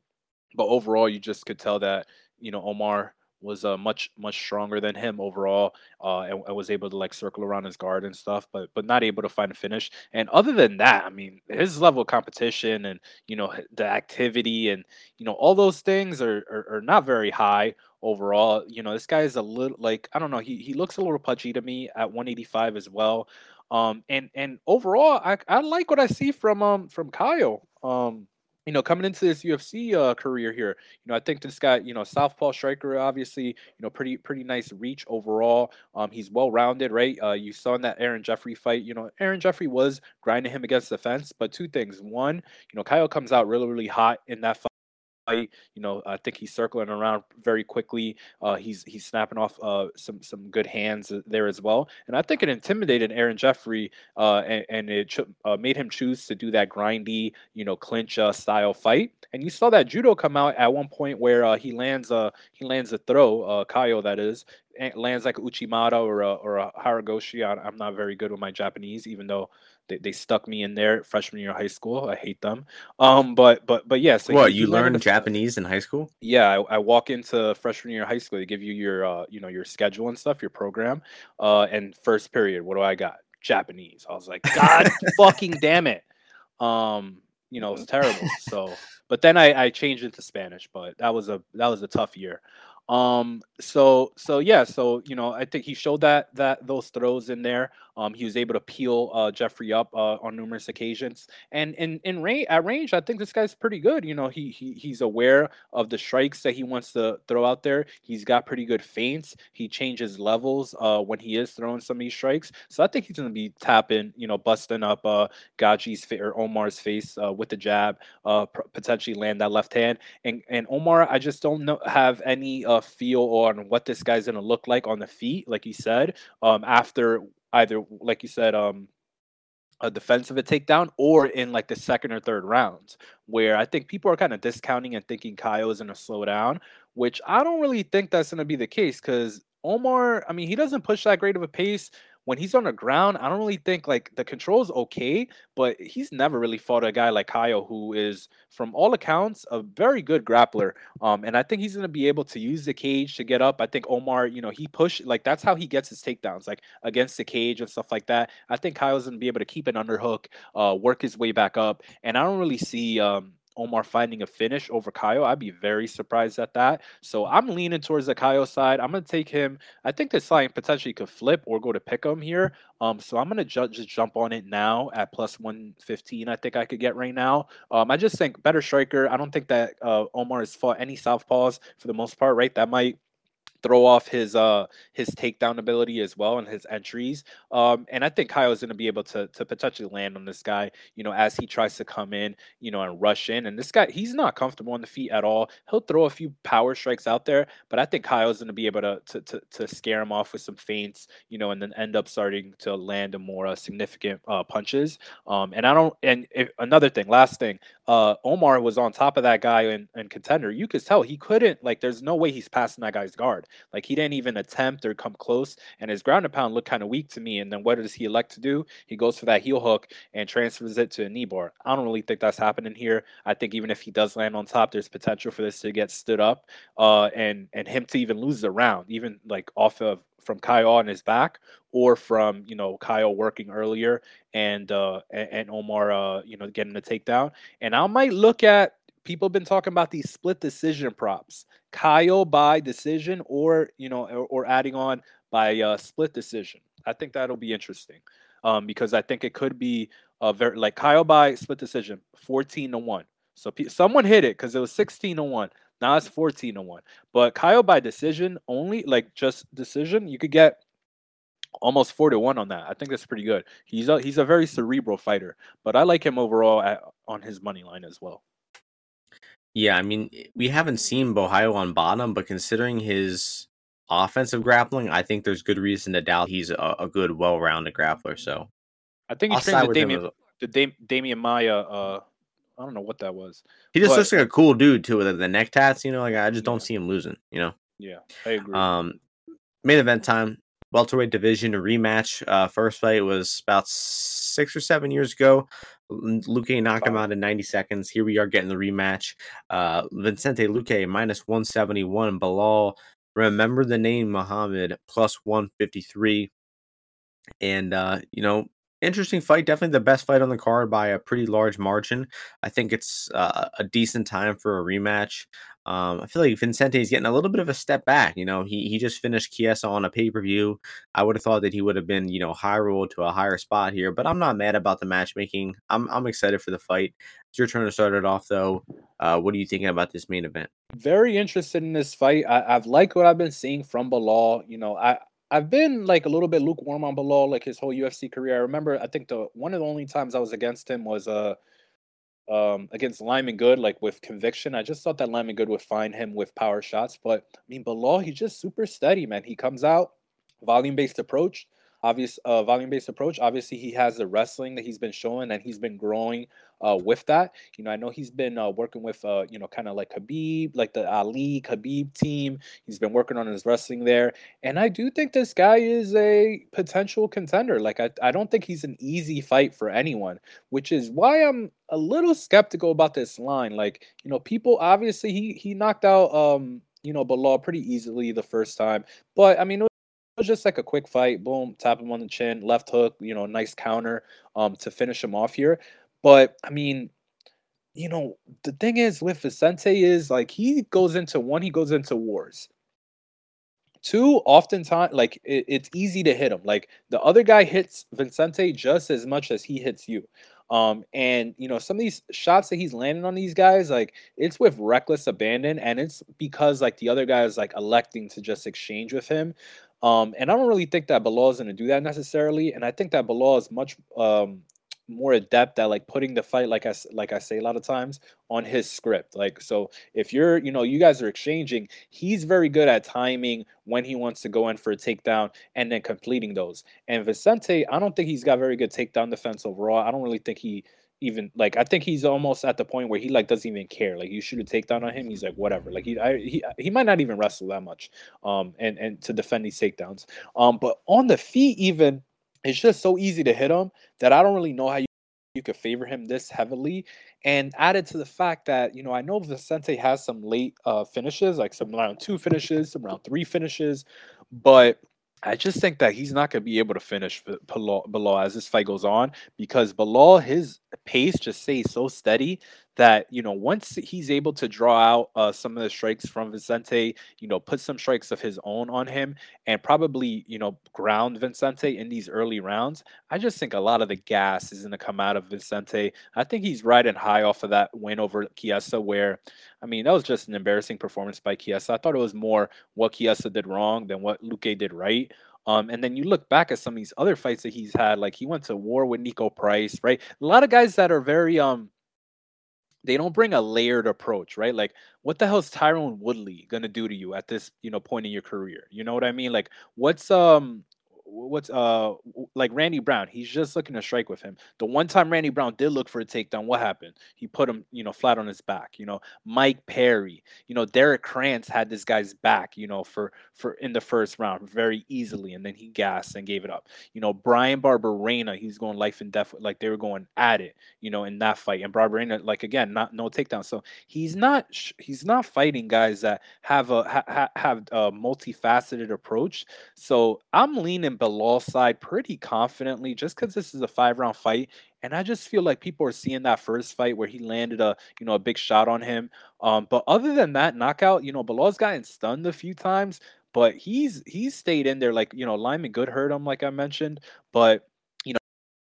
but overall, you just could tell that you know Omar was uh, much much stronger than him overall, uh, and, and was able to like circle around his guard and stuff, but but not able to find a finish. And other than that, I mean, his level of competition and you know the activity and you know all those things are are, are not very high overall. You know, this guy is a little like I don't know. He he looks a little pudgy to me at 185 as well. Um, and and overall, I I like what I see from um from Caio. Um, you know, coming into this UFC uh, career here, you know, I think this guy, you know, southpaw striker, obviously, you know, pretty pretty nice reach overall. Um, he's well rounded, right? Uh, you saw in that Aaron Jeffery fight, you know, Aaron Jeffery was grinding him against the fence, but two things: one, you know, Caio comes out really really hot in that fight fight. You know, I think he's circling around very quickly. Uh, he's he's snapping off uh, some some good hands uh, there as well, and I think it intimidated Aaron Jeffery, uh, and, and it ch- uh, made him choose to do that grindy, you know, clinch uh, style fight. And you saw that judo come out at one point where he lands a he lands a throw, uh, that is, lands like Uchimata or a, or a Haragoshi. I, am not very good with my Japanese, even though they, they stuck me in there freshman year of high school. I hate them. Um, but but but yes. Yeah, so what you learned Japanese in high school? Yeah, I, I, walk into freshman year of high school. They give you your uh, you know your schedule and stuff, your program. Uh, and first period, what do I got? Japanese. I was like, God [laughs] fucking damn it. Um, you know, it was terrible. So, but then I, I changed it to Spanish, but that was a that was a tough year. Um, so so yeah, so you know, I think he showed that that those throws in there. Um, he was able to peel uh, Jeffery up uh, on numerous occasions, and in in range at range, I think this guy's pretty good. You know, he, he he's aware of the strikes that he wants to throw out there. He's got pretty good feints. He changes levels uh, when he is throwing some of these strikes. So I think he's to be tapping, you know, busting up uh, Gaji's fa- or Omar's face uh, with the jab, uh, pr- potentially land that left hand. And and Omar, I just don't know have any uh, feel on what this guy's going to look like on the feet, like you said, um, after either like you said um a defensive a takedown or in like the second or third rounds where I think people are kind of discounting and thinking Caio is going to slow down, which I don't really think that's going to be the case because Omar, I mean, he doesn't push that great of a pace when he's on the ground, I don't really think like the control's okay, but he's never really fought a guy like Caio who is, from all accounts, a very good grappler. Um, and I think he's gonna be able to use the cage to get up. I think Omar, you know, he push like that's how he gets his takedowns, like against the cage and stuff like that. I think Caio's gonna be able to keep an underhook, uh, work his way back up, and I don't really see um Omar finding a finish over Caio. I'd be very surprised at that. So I'm leaning towards the Caio side. I'm gonna take him. I think this line potentially could flip or go to pick him here. Um, so I'm gonna ju- just jump on it now at plus 115. I think I could get right now. Um, I just think better striker. I don't think that uh, Omar has fought any southpaws for the most part. Right, that might throw off his uh his takedown ability as well and his entries. Um, and I think Caio is going to be able to to potentially land on this guy, you know, as he tries to come in, you know, and rush in. And this guy, he's not comfortable on the feet at all. He'll throw a few power strikes out there, but I think Caio is going to be able to, to to to scare him off with some feints, you know, and then end up starting to land a more uh, significant uh, punches. Um, and I don't. And if, another thing, last thing, uh, Omar was on top of that guy in contender. You could tell he couldn't like. There's no way he's passing that guy's guard. Like he didn't even attempt or come close, and his ground and pound looked kind of weak to me. And then what does he elect to do? He goes for that heel hook and transfers it to a knee bar. I don't really think that's happening here. I think even if he does land on top, there's potential for this to get stood up, uh, and and him to even lose the round, even like off of from Caio on his back or from you know Caio working earlier and uh and, and Omar uh you know getting the takedown. And I might look at people have been talking about these split decision props. Caio by decision or you know or, or adding on by uh, split decision. I think that'll be interesting. Um, because I think it could be a very like Caio by split decision, 14 to 1. So p- someone hit it because it was 16 to 1. Now it's 14 to 1. But Caio by decision only, like just decision, you could get almost 4 to 1 on that. I think that's pretty good. He's a he's a very cerebral fighter, but I like him overall at, on his money line as well. Yeah, I mean, we haven't seen Borralho on bottom, but considering his offensive grappling, I think there's good reason to doubt he's a, a good, well-rounded grappler. So I think he's trained with Demian, the Dam- Demian Maia. Uh, I don't know what that was. He just but, looks like a cool dude too with the neck tats. You know, like I just don't see him losing. You know. Yeah, I agree. Um, main event time welterweight division rematch. Uh, first fight was about six or seven years ago. Luque knocked him out in 90 seconds. Here we are getting the rematch. Uh, Vincente Luque minus 171. Belal, remember the name Muhammad plus 153. And, uh, you know, interesting fight. Definitely the best fight on the card by a pretty large margin. I think it's uh, a decent time for a rematch. Um, I feel like Vincente is getting a little bit of a step back. You know, he he just finished Chiesa on a pay per view. I would have thought that he would have been, you know, high rolled to a higher spot here, but I'm not mad about the matchmaking. I'm I'm excited for the fight. It's your turn to start it off, though. Uh, what are you thinking about this main event? Very interested in this fight. I, have liked what I've been seeing from Belal. You know, I I've been like a little bit lukewarm on Belal, like his whole UFC career. I remember, I think the one of the only times I was against him was uh um, against Lyman Good, like with conviction. I just thought that Lyman Good would find him with power shots. But I mean, Belal, he's just super steady, man. He comes out, volume based approach. Obvious uh, volume based approach. Obviously, he has the wrestling that he's been showing and he's been growing uh, with that. You know, I know he's been uh, working with, uh, you know, kind of like Khabib, like the Ali Khabib team. He's been working on his wrestling there. And I do think this guy is a potential contender. Like, I, I don't think he's an easy fight for anyone, which is why I'm a little skeptical about this line. Like, you know, people obviously he he knocked out um, you know, Belal pretty easily the first time. But I mean, was just like a quick fight. Boom, tap him on the chin, left hook, you know, nice counter um to finish him off here. But I mean, you know, the thing is with Vicente is like he goes into one, he goes into wars. Two, oftentimes, like it, it's easy to hit him. Like the other guy hits Vicente just as much as he hits you. Um, and you know, some of these shots that he's landing on these guys, like it's with reckless abandon, and it's because like the other guy is like electing to just exchange with him. Um, and I don't really think that Belal is going to do that necessarily. And I think that Belal is much um, more adept at like putting the fight like I like I say a lot of times on his script. Like so if you're, you know, you guys are exchanging, he's very good at timing when he wants to go in for a takedown and then completing those. And Vicente, I don't think he's got very good takedown defense overall. I don't really think he even like I think he's almost at the point where he like doesn't even care. Like you shoot a takedown on him, he's like whatever. Like he I, he he might not even wrestle that much um and and to defend these takedowns. Um but on the feet even it's just so easy to hit him that I don't really know how you, you could favor him this heavily. And added to the fact that, you know, I know Vicente has some late uh, finishes, like some round two finishes, some round three finishes, but I just think that he's not going to be able to finish Belal as this fight goes on because Belal, his pace just stays so steady that you know once he's able to draw out uh, some of the strikes from Vicente, you know, put some strikes of his own on him, and probably you know ground Vicente in these early rounds. I just think a lot of the gas is going to come out of Vicente. I think he's riding high off of that win over Chiesa, where I mean that was just an embarrassing performance by Chiesa. I thought it was more what Chiesa did wrong than what Luque did right. Um, and then you look back at some of these other fights that he's had, like he went to war with Niko Price, right? A lot of guys that are very um they don't bring a layered approach, right? Like, what the hell is Tyron Woodley gonna do to you at this, you know, point in your career? You know what I mean? Like, what's um what's uh like Randy Brown, he's just looking to strike with him. The one time Randy Brown did look for a takedown, what happened? He put him, you know, flat on his back. You know, Mike Perry, you know, Derrick Krantz had this guy's back, you know, for for in the first round very easily, and then he gassed and gave it up. You know, Bryan Barberena, he's going life and death, like they were going at it, you know, in that fight. And Barberena, like again, not no takedown. So he's not he's not fighting guys that have a ha, have a multifaceted approach. So I'm leaning Belal side pretty confidently just because this is a five round fight. And I just feel like people are seeing that first fight where he landed a you know a big shot on him. Um, but other than that knockout, you know, Belal's gotten stunned a few times, but he's he's stayed in there. Like you know, Lyman Good hurt him, like I mentioned, but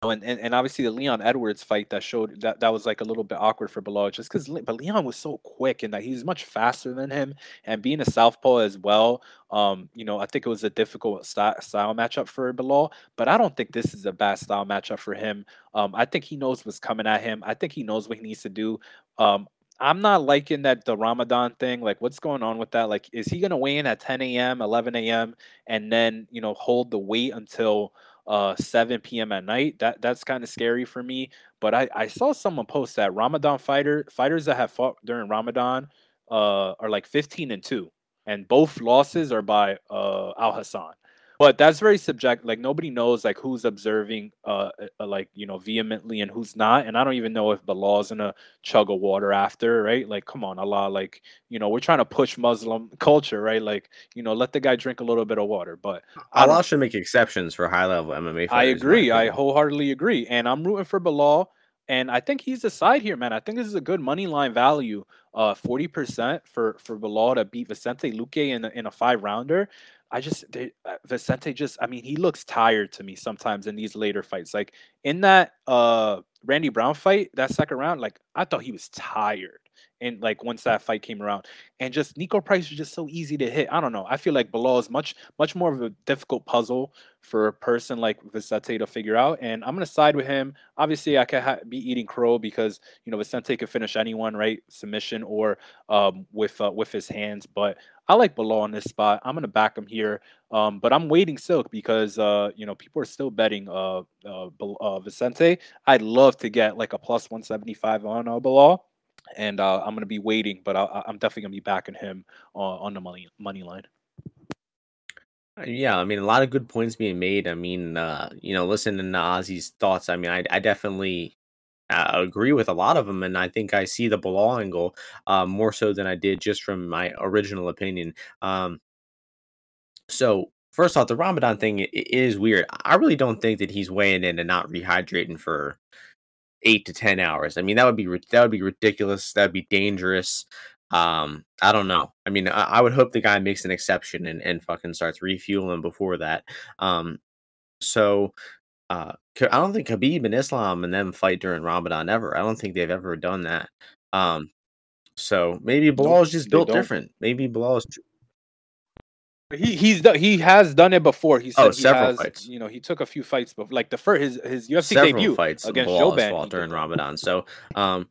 and, and, and obviously the Leon Edwards fight that showed that that was like a little bit awkward for Belal just because but Leon was so quick and that he's much faster than him and being a southpaw as well. Um, you know, I think it was a difficult style, style matchup for Belal, but I don't think this is a bad style matchup for him. Um, I think he knows what's coming at him. I think he knows what he needs to do. Um, I'm not liking that the Ramadan thing. Like, what's going on with that? Like, is he gonna weigh in at 10 a.m., 11 a.m., and then you know hold the weight until uh 7 p.m. at night. That that's kind of scary for me. But I, I saw someone post that Ramadan fighter fighters that have fought during Ramadan uh are like 15 and 2. And both losses are by uh Alhassan but that's very subjective like nobody knows like who's observing uh, uh, like you know vehemently and who's not and i don't even know if Belal's gonna chug a water after right like come on allah like you know we're trying to push muslim culture right like you know let the guy drink a little bit of water but allah should make exceptions for high level mma fighters, i agree i wholeheartedly agree and i'm rooting for Belal and I think he's the side here, man. I think this is a good money line value. Uh, forty percent for for Belal to beat Vicente Luque in a, in a five rounder. I just they, uh, Vicente just I mean he looks tired to me sometimes in these later fights. Like in that uh Randy Brown fight, that second round, like I thought he was tired. And like once that fight came around, and just Niko Price was just so easy to hit. I don't know. I feel like Belal is much much more of a difficult puzzle for a person like Vicente to figure out, and I'm gonna side with him. Obviously, I could ha- be eating crow because you know Vicente could finish anyone, right? Submission or um, with uh, with his hands, but I like Belal in this spot. I'm gonna back him here, um, but I'm waiting Silk because uh, you know people are still betting uh, uh, uh, Vicente. I'd love to get like a plus 175 on uh, Belal and uh, I'm going to be waiting, but I, am definitely going to be backing him uh, on the money money line. Uh, Yeah, I mean, a lot of good points being made. I mean, uh, you know, listening to Ozzy's thoughts, I mean, I, I definitely uh, agree with a lot of them, and I think I see the Belal angle uh, more so than I did just from my original opinion. Um, so, first off, the Ramadan thing is weird. I really don't think that he's weighing in and not rehydrating for 8 to 10 hours. I mean, that would be that would be ridiculous, that'd be dangerous. Um, I don't know. I mean, I I would hope the guy makes an exception and and fucking starts refueling before that. Um, so, uh, I don't think Khabib and Islam and them fight during Ramadan ever. I don't think they've ever done that. Um, so maybe Belal is just built different. Maybe Belal is He he's do- he has done it before. He Oh, said he several has, fights. you know, he took a few fights, but like the first his his UFC Several debut fights against Joe Belal has Ban, fought he did during. Ramadan. So, um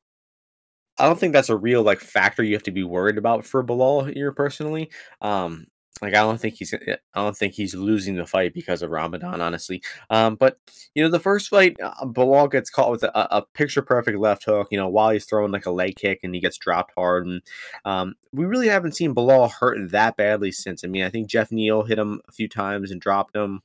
I don't think that's a real like factor you have to be worried about for Belal here personally. Um, like I don't think he's I don't think he's losing the fight because of Ramadan, honestly. Um, but you know the first fight, uh, Belal gets caught with a, a picture perfect left hook. You know while he's throwing like a leg kick and he gets dropped hard, and um, we really haven't seen Belal hurt that badly since. I mean, I think Geoff Neal hit him a few times and dropped him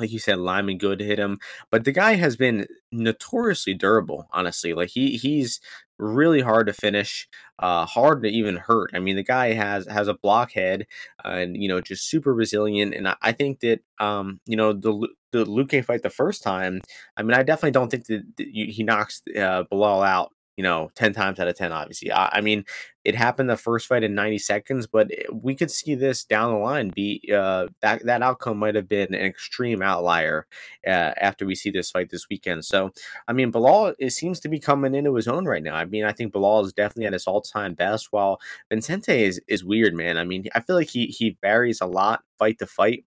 like you said, Lyman Good hit him, but the guy has been notoriously durable. Honestly, like he he's really hard to finish, uh, hard to even hurt. I mean, the guy has has a blockhead, uh, and you know, just super resilient. And I, I think that um, you know the the Luque fight the first time. I mean, I definitely don't think that, that he knocks uh, Belal out. You know, ten times out of ten. Obviously, I, I mean, it happened the first fight in 90 seconds, but it- we could see this down the line be uh, that that outcome might have been an extreme outlier uh, after we see this fight this weekend. So, I mean, Belal it seems to be coming into his own right now. I mean, I think Belal is definitely at his all time best, while Vincente is is weird, man. I mean, I feel like he he varies a lot fight to fight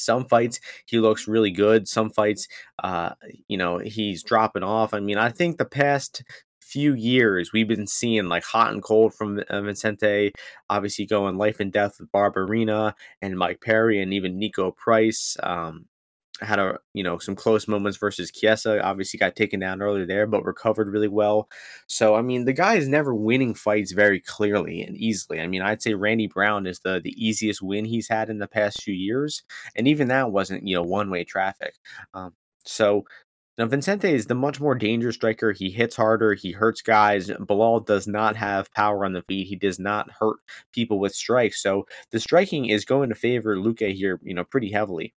some fights he looks really good some fights uh you know he's dropping off. I mean i think the past few years we've been seeing like hot and cold from uh, Vincente obviously going life and death with Barberena and Mike Perry and even Niko Price um had a you know some close moments versus Chiesa. Obviously got taken down earlier there, but recovered really well. So I mean, the guy is never winning fights very clearly and easily. I mean, I'd say Randy Brown is the the easiest win he's had in the past few years, and even that wasn't you know one way traffic. Um, so. Now, Vincente is the much more dangerous striker. He hits harder. He hurts guys. Belal does not have power on the feet. He does not hurt people with strikes. So the striking is going to favor Luque here, you know, pretty heavily.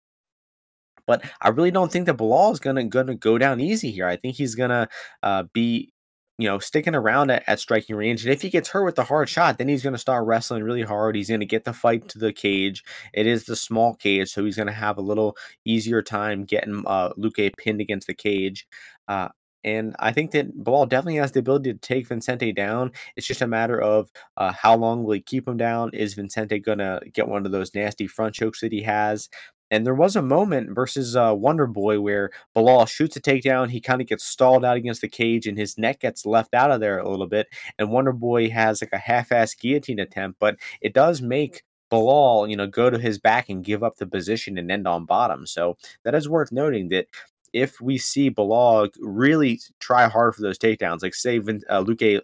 But I really don't think that Belal is gonna gonna go down easy here. I think he's gonna uh, be, you know, sticking around at, at striking range. And if he gets hurt with the hard shot, then he's gonna start wrestling really hard. He's gonna get the fight to the cage. It is the small cage, so he's gonna have a little easier time getting uh, Luque pinned against the cage. Uh, and I think that Belal definitely has the ability to take Vincente down. It's just a matter of uh, how long will he keep him down? Is Vincente gonna get one of those nasty front chokes that he has? And there was a moment versus uh, Wonder Boy where Belal shoots a takedown. He kind of gets stalled out against the cage, and his neck gets left out of there a little bit. And Wonder Boy has like a half-ass guillotine attempt, but it does make Belal, you know, go to his back and give up the position and end on bottom. So that is worth noting that if we see Belal really try hard for those takedowns, like say uh, Luque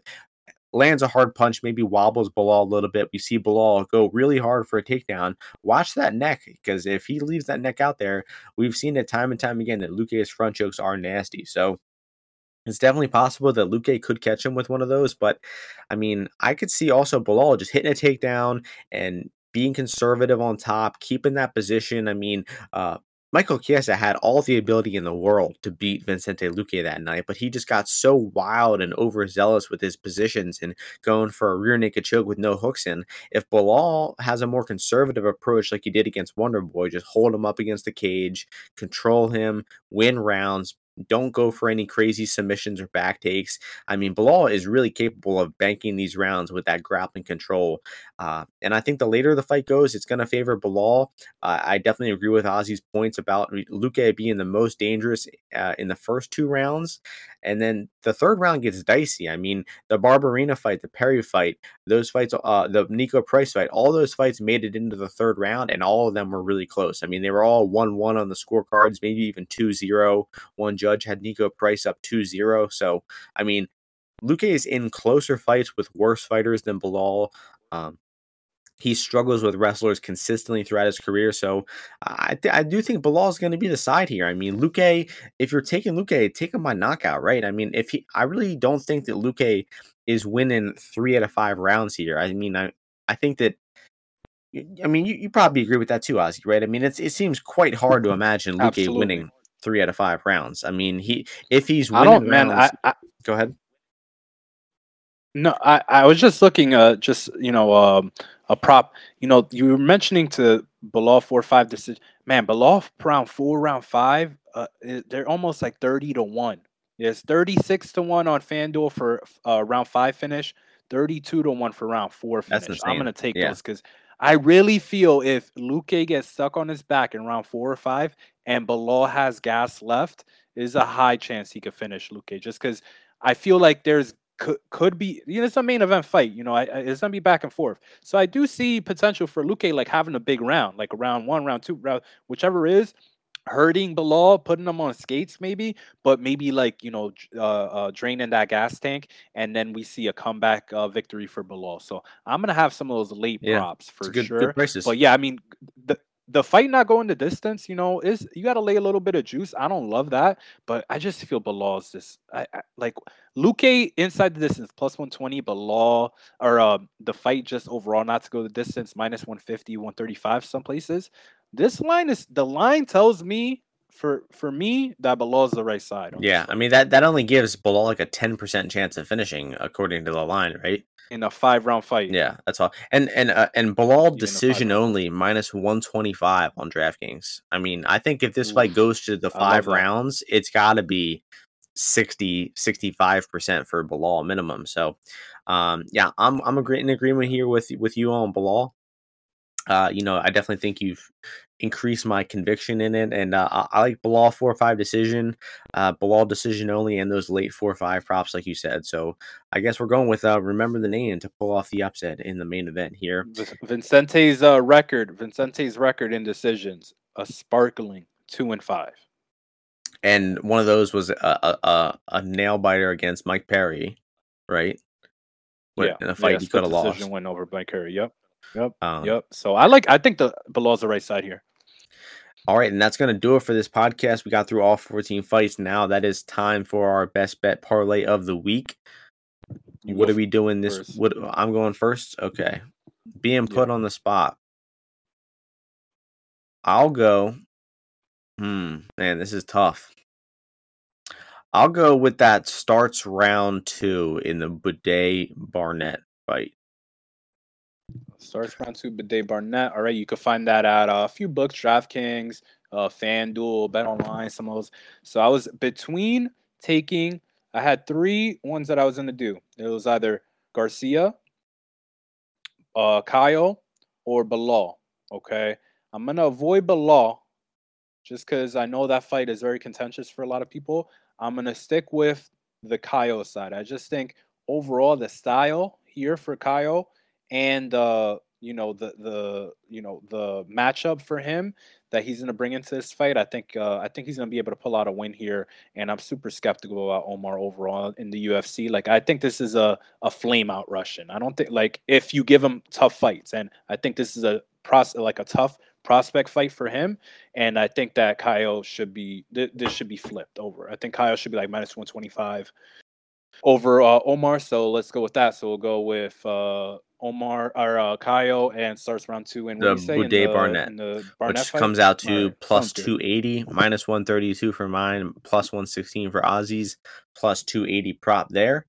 lands a hard punch, maybe wobbles Belal a little bit. We see Belal go really hard for a takedown. Watch that neck because if he leaves that neck out there, we've seen it time and time again that Luque's front chokes are nasty. So it's definitely possible that Luque could catch him with one of those. But I mean, I could see also Belal just hitting a takedown and being conservative on top, keeping that position. I mean, uh, Michael Chiesa had all the ability in the world to beat Vincente Luque that night, but he just got so wild and overzealous with his positions and going for a rear naked choke with no hooks in. If Belal has a more conservative approach like he did against Wonder Boy, just hold him up against the cage, control him, win rounds, Don't go for any crazy submissions or back takes. I mean, Belal is really capable of banking these rounds with that grappling control. Uh, and I think the later the fight goes, it's going to favor Belal. Uh, I definitely agree with Ozzy's points about Luque being the most dangerous uh, in the first two rounds. And then the third round gets dicey. I mean, the Barberena fight, the Perry fight, those fights, uh, the Niko Price fight, all those fights made it into the third round, and all of them were really close. I mean, they were all 1 1 on the scorecards, maybe even 2 0. One judge had Niko Price up 2 0. So, I mean, Luque is in closer fights with worse fighters than Belal. Um, he struggles with wrestlers consistently throughout his career. So I, th- I do think Belal is going to be the side here. I mean, Luque, if you're taking Luque, take him by knockout, right? I mean, if he, I really don't think that Luque is winning three out of five rounds here. I mean, I, I think that. I mean, you, you probably agree with that too, Ozzy, right? I mean, it's it seems quite hard to [laughs] imagine Luque winning three out of five rounds. I mean, he if he's winning I don't, rounds, man. I, I, go ahead. No, I, I was just looking, uh, just you know, um, a prop. You know, you were mentioning to Belal four five decision. Man, Belal round four, round five, uh, they're almost like thirty to one. It's thirty six to one on FanDuel for uh, round five finish, thirty two to one for round four finish. I'm gonna take yeah. those because I really feel if Luque gets stuck on his back in round four or five, and Belal has gas left, is a high chance he could finish Luque. Just because I feel like there's could could be you know it's a main event fight you know I, I, it's gonna be back and forth so i do see potential for luque like having a big round like round one round two round whichever is hurting Belal, putting them on skates maybe, but maybe like you know uh, uh, draining that gas tank, and then we see a comeback uh, victory for Belal. So I'm gonna have some of those late yeah, props for good, sure. Good but yeah, I mean the the fight not going the distance, you know, is you got to lay a little bit of juice. I don't love that, but I just feel Belal's just I, I, like Luque inside the distance plus 120, Belal or uh, the fight just overall not to go the distance minus 150, 135 some places. This line is the line tells me for for me that Belal is the right side. Yeah, I mean that that only gives Belal like a 10% chance of finishing according to the line, right? In a five round fight. Yeah, that's all. And and uh, and Belal decision only minus one twenty five on DraftKings. I mean, I think if this fight goes to the five rounds, it's got to be 60 65 percent for Belal minimum. So, um, yeah, I'm I'm in agreement here with with you on Belal. Uh, you know, I definitely think you've increased my conviction in it. And uh, I, I, like Belal four or five decision, uh, Belal decision only, and those late four or five props, like you said. So I guess we're going with uh, remember the name to pull off the upset in the main event here. Vincente's uh, record, Vincente's record in decisions, a sparkling two and five. And one of those was a, a, a nail biter against Mike Perry, right? yeah, in a fight yeah, he could have lost. Went over Mike Perry. Yep. Yep. Um, yep. So I like. I think the Belal's the right side here. All right, and that's going to do it for this podcast. We got through all 14 fights. Now that is time for our best bet parlay of the week. You what are we doing this? First. What I'm going first. Okay, being put yeah. on the spot. I'll go. Hmm, man, this is tough. I'll go with that starts round two in the Buday Barnett fight. Starts round two, Buday Barnett. All right, you can find that at uh, a few books, DraftKings, uh, FanDuel, Bet Online, some of those. So I was between taking. I had three ones that I was gonna do. It was either Garcia, uh, Caio, or Belal. Okay, I'm gonna avoid Belal just because I know that fight is very contentious for a lot of people. I'm gonna stick with the Caio side. I just think overall the style here for Caio and uh, you know the the you know the matchup for him that he's going to bring into this fight. I think uh, I think he's going to be able to pull out a win here, and I'm super skeptical about Omar overall in the UFC. Like I think this is a a flame out Russian. I don't think like if you give him tough fights, and I think this is a pros like a tough prospect fight for him. And I think that Caio should be th- this should be flipped over. I think Caio should be like minus one twenty five over uh, Omar. So let's go with that. So we'll go with uh, Omar or uh, Caio and starts round two and the Buday Barnett, Barnett which fight? comes out to plus 280, minus 132 for mine, plus 116 for Ozzy's, plus 280 prop there.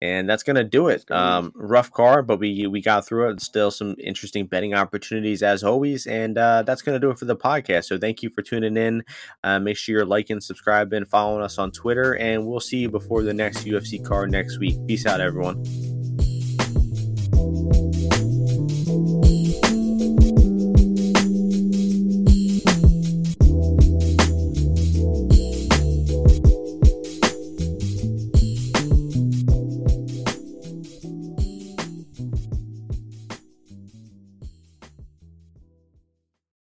And that's gonna do it. Um, rough card, but we we got through it. Still some interesting betting opportunities as always, and uh, that's gonna do it for the podcast. So thank you for tuning in. Uh, make sure you're liking, subscribing, following us on Twitter, and we'll see you before the next UFC card next week. Peace out, everyone.